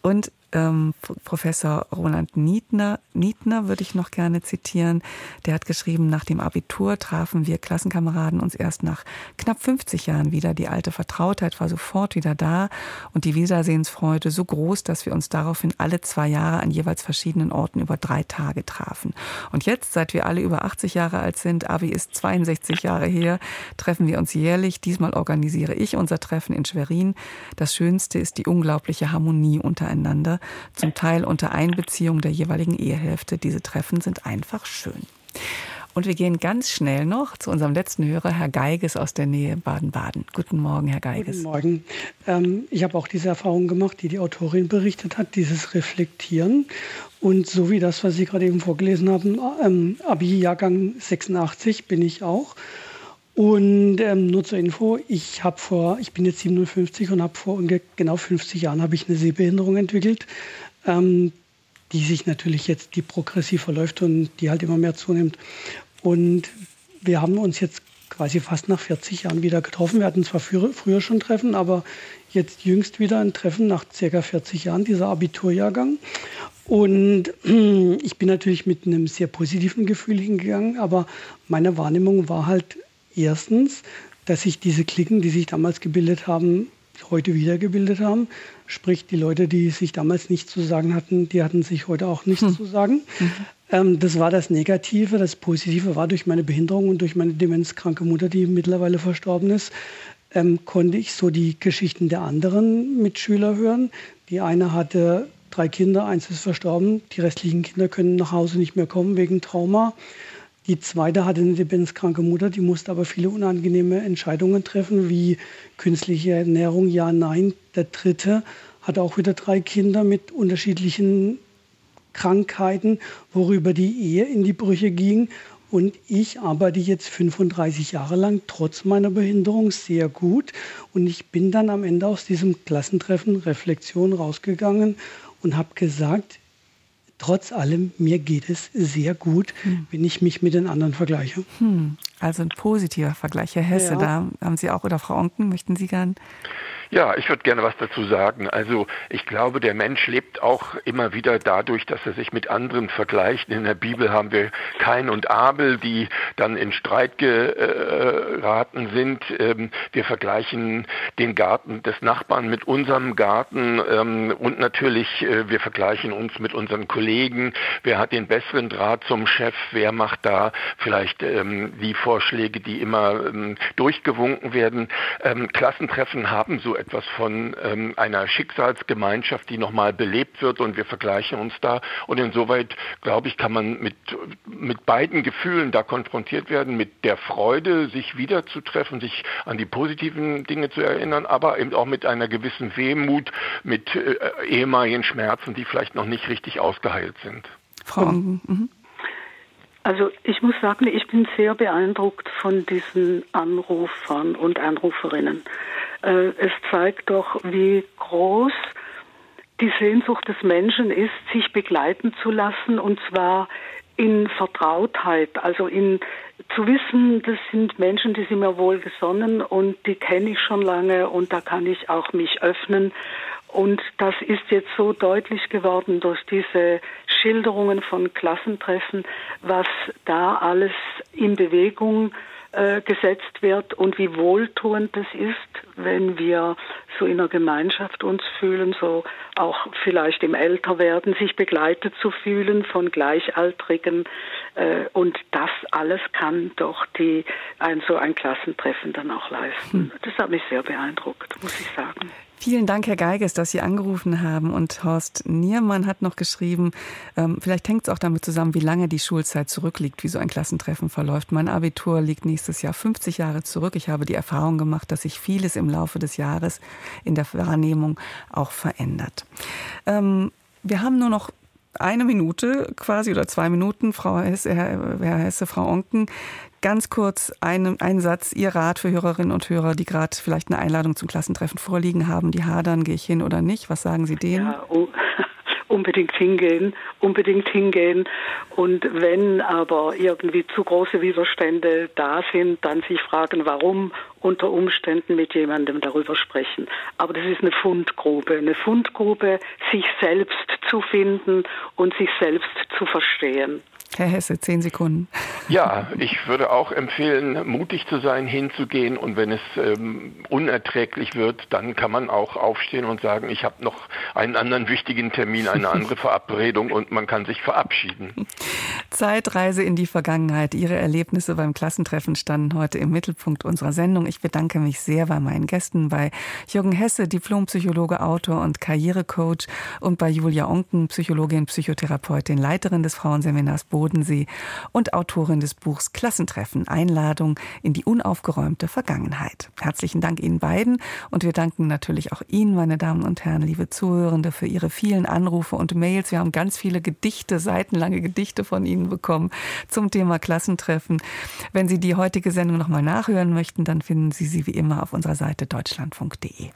Und ähm, Professor Roland Niedner, Niedner würde ich noch gerne zitieren. Der hat geschrieben, nach dem Abitur trafen wir Klassenkameraden uns erst nach knapp 50 Jahren wieder. Die alte Vertrautheit war sofort wieder da und die Wiedersehensfreude so groß, dass wir uns daraufhin alle zwei Jahre an jeweils verschiedenen Orten über drei Tage trafen. Und jetzt, seit wir alle über 80 Jahre alt sind, Abi ist 62 Jahre her, treffen wir uns jährlich. Diesmal organisiere ich unser Treffen in Schwerin. Das Schönste ist die unglaubliche Harmonie untereinander zum Teil unter Einbeziehung der jeweiligen Ehehälfte. Diese Treffen sind einfach schön. Und wir gehen ganz schnell noch zu unserem letzten Hörer, Herr Geiges aus der Nähe Baden-Baden. Guten Morgen, Herr Geiges. Guten Morgen. Ähm, ich habe auch diese Erfahrung gemacht, die die Autorin berichtet hat, dieses Reflektieren. Und so wie das, was Sie gerade eben vorgelesen haben, ähm, Abi-Jahrgang 86 bin ich auch. Und ähm, nur zur Info, ich habe vor, ich bin jetzt 57 und habe vor genau 50 Jahren habe ich eine Sehbehinderung entwickelt, ähm, die sich natürlich jetzt die progressiv verläuft und die halt immer mehr zunimmt. Und wir haben uns jetzt quasi fast nach 40 Jahren wieder getroffen. Wir hatten zwar früher, früher schon Treffen, aber jetzt jüngst wieder ein Treffen nach circa 40 Jahren, dieser Abiturjahrgang. Und ich bin natürlich mit einem sehr positiven Gefühl hingegangen, aber meine Wahrnehmung war halt Erstens, dass sich diese Klicken, die sich damals gebildet haben, heute wieder gebildet haben. Sprich, die Leute, die sich damals nichts zu sagen hatten, die hatten sich heute auch nichts hm. zu sagen. Mhm. Ähm, das war das Negative. Das Positive war durch meine Behinderung und durch meine demenzkranke Mutter, die mittlerweile verstorben ist, ähm, konnte ich so die Geschichten der anderen Mitschüler hören. Die eine hatte drei Kinder, eins ist verstorben. Die restlichen Kinder können nach Hause nicht mehr kommen wegen Trauma. Die zweite hatte eine demenzkranke Mutter, die musste aber viele unangenehme Entscheidungen treffen, wie künstliche Ernährung, ja, nein. Der dritte hatte auch wieder drei Kinder mit unterschiedlichen Krankheiten, worüber die Ehe in die Brüche ging. Und ich arbeite jetzt 35 Jahre lang trotz meiner Behinderung sehr gut. Und ich bin dann am Ende aus diesem Klassentreffen Reflexion rausgegangen und habe gesagt, trotz allem, mir geht es sehr gut, hm. wenn ich mich mit den anderen vergleiche. Hm. Also ein positiver Vergleich, Herr Hesse, ja. da haben Sie auch, oder Frau Onken, möchten Sie gern ja, ich würde gerne was dazu sagen. Also ich glaube, der Mensch lebt auch immer wieder dadurch, dass er sich mit anderen vergleicht. In der Bibel haben wir Kain und Abel, die dann in Streit geraten sind. Ähm, wir vergleichen den Garten des Nachbarn mit unserem Garten ähm, und natürlich äh, wir vergleichen uns mit unseren Kollegen. Wer hat den besseren Draht zum Chef? Wer macht da vielleicht ähm, die Vorschläge, die immer durchgewunken werden? Klassentreffen haben so etwas von ähm, einer Schicksalsgemeinschaft, die nochmal belebt wird und wir vergleichen uns da. Und insoweit, glaube ich, kann man mit, mit beiden Gefühlen da konfrontiert werden, mit der Freude, sich wiederzutreffen, sich an die positiven Dinge zu erinnern, aber eben auch mit einer gewissen Wehmut, mit äh, ehemaligen Schmerzen, die vielleicht noch nicht richtig ausgeheilt sind. Frau mhm. Also ich muss sagen, ich bin sehr beeindruckt von diesen Anrufern und Anruferinnen. Äh, es zeigt doch, wie groß die Sehnsucht des Menschen ist, sich begleiten zu lassen und zwar in Vertrautheit, also in zu wissen, das sind Menschen, die sind mir wohl gesonnen und die kenne ich schon lange und da kann ich auch mich öffnen. Und das ist jetzt so deutlich geworden durch diese Schilderungen von Klassentreffen, was da alles in Bewegung äh, gesetzt wird und wie wohltuend es ist, wenn wir so in einer Gemeinschaft uns fühlen, so auch vielleicht im Älterwerden sich begleitet zu fühlen von Gleichaltrigen. Äh, und das alles kann doch die, ein, so ein Klassentreffen dann auch leisten. Hm. Das hat mich sehr beeindruckt, muss ich sagen. Vielen Dank, Herr Geiges, dass Sie angerufen haben. Und Horst Niermann hat noch geschrieben, ähm, vielleicht hängt es auch damit zusammen, wie lange die Schulzeit zurückliegt, wie so ein Klassentreffen verläuft. Mein Abitur liegt nächstes Jahr 50 Jahre zurück. Ich habe die Erfahrung gemacht, dass sich vieles im Laufe des Jahres in der Wahrnehmung auch verändert. Ähm, wir haben nur noch eine Minute quasi oder zwei Minuten, Frau Hesse, Herr, Herr Hesse, Frau Onken. Ganz kurz ein, ein Satz, Ihr Rat für Hörerinnen und Hörer, die gerade vielleicht eine Einladung zum Klassentreffen vorliegen haben, die hadern, gehe ich hin oder nicht? Was sagen Sie denen? Ja, oh, unbedingt hingehen, unbedingt hingehen. Und wenn aber irgendwie zu große Widerstände da sind, dann sich fragen, warum unter Umständen mit jemandem darüber sprechen. Aber das ist eine Fundgrube, eine Fundgrube, sich selbst zu finden und sich selbst zu verstehen. Herr Hesse, zehn Sekunden. Ja, ich würde auch empfehlen, mutig zu sein, hinzugehen und wenn es ähm, unerträglich wird, dann kann man auch aufstehen und sagen, ich habe noch einen anderen wichtigen Termin, eine andere Verabredung und man kann sich verabschieden. Zeitreise in die Vergangenheit. Ihre Erlebnisse beim Klassentreffen standen heute im Mittelpunkt unserer Sendung. Ich bedanke mich sehr bei meinen Gästen, bei Jürgen Hesse, Diplompsychologe, Autor und Karrierecoach und bei Julia Onken, Psychologin, Psychotherapeutin, Leiterin des Frauenseminars Boden Bodensee und Autorin des Buchs Klassentreffen, Einladung in die unaufgeräumte Vergangenheit. Herzlichen Dank Ihnen beiden und wir danken natürlich auch Ihnen, meine Damen und Herren, liebe Zuhörende, für Ihre vielen Anrufe und Mails. Wir haben ganz viele Gedichte, seitenlange Gedichte von Ihnen bekommen zum Thema Klassentreffen. Wenn Sie die heutige Sendung nochmal nachhören möchten, dann finden Sie sie wie immer auf unserer Seite deutschlandfunk.de.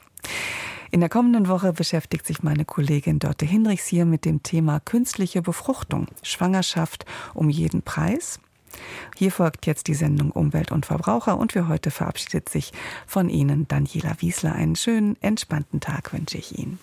In der kommenden Woche beschäftigt sich meine Kollegin Dörte Hinrichs hier mit dem Thema künstliche Befruchtung, Schwangerschaft um jeden Preis. Hier folgt jetzt die Sendung Umwelt und Verbraucher und für heute verabschiedet sich von Ihnen Daniela Wiesler. Einen schönen, entspannten Tag wünsche ich Ihnen.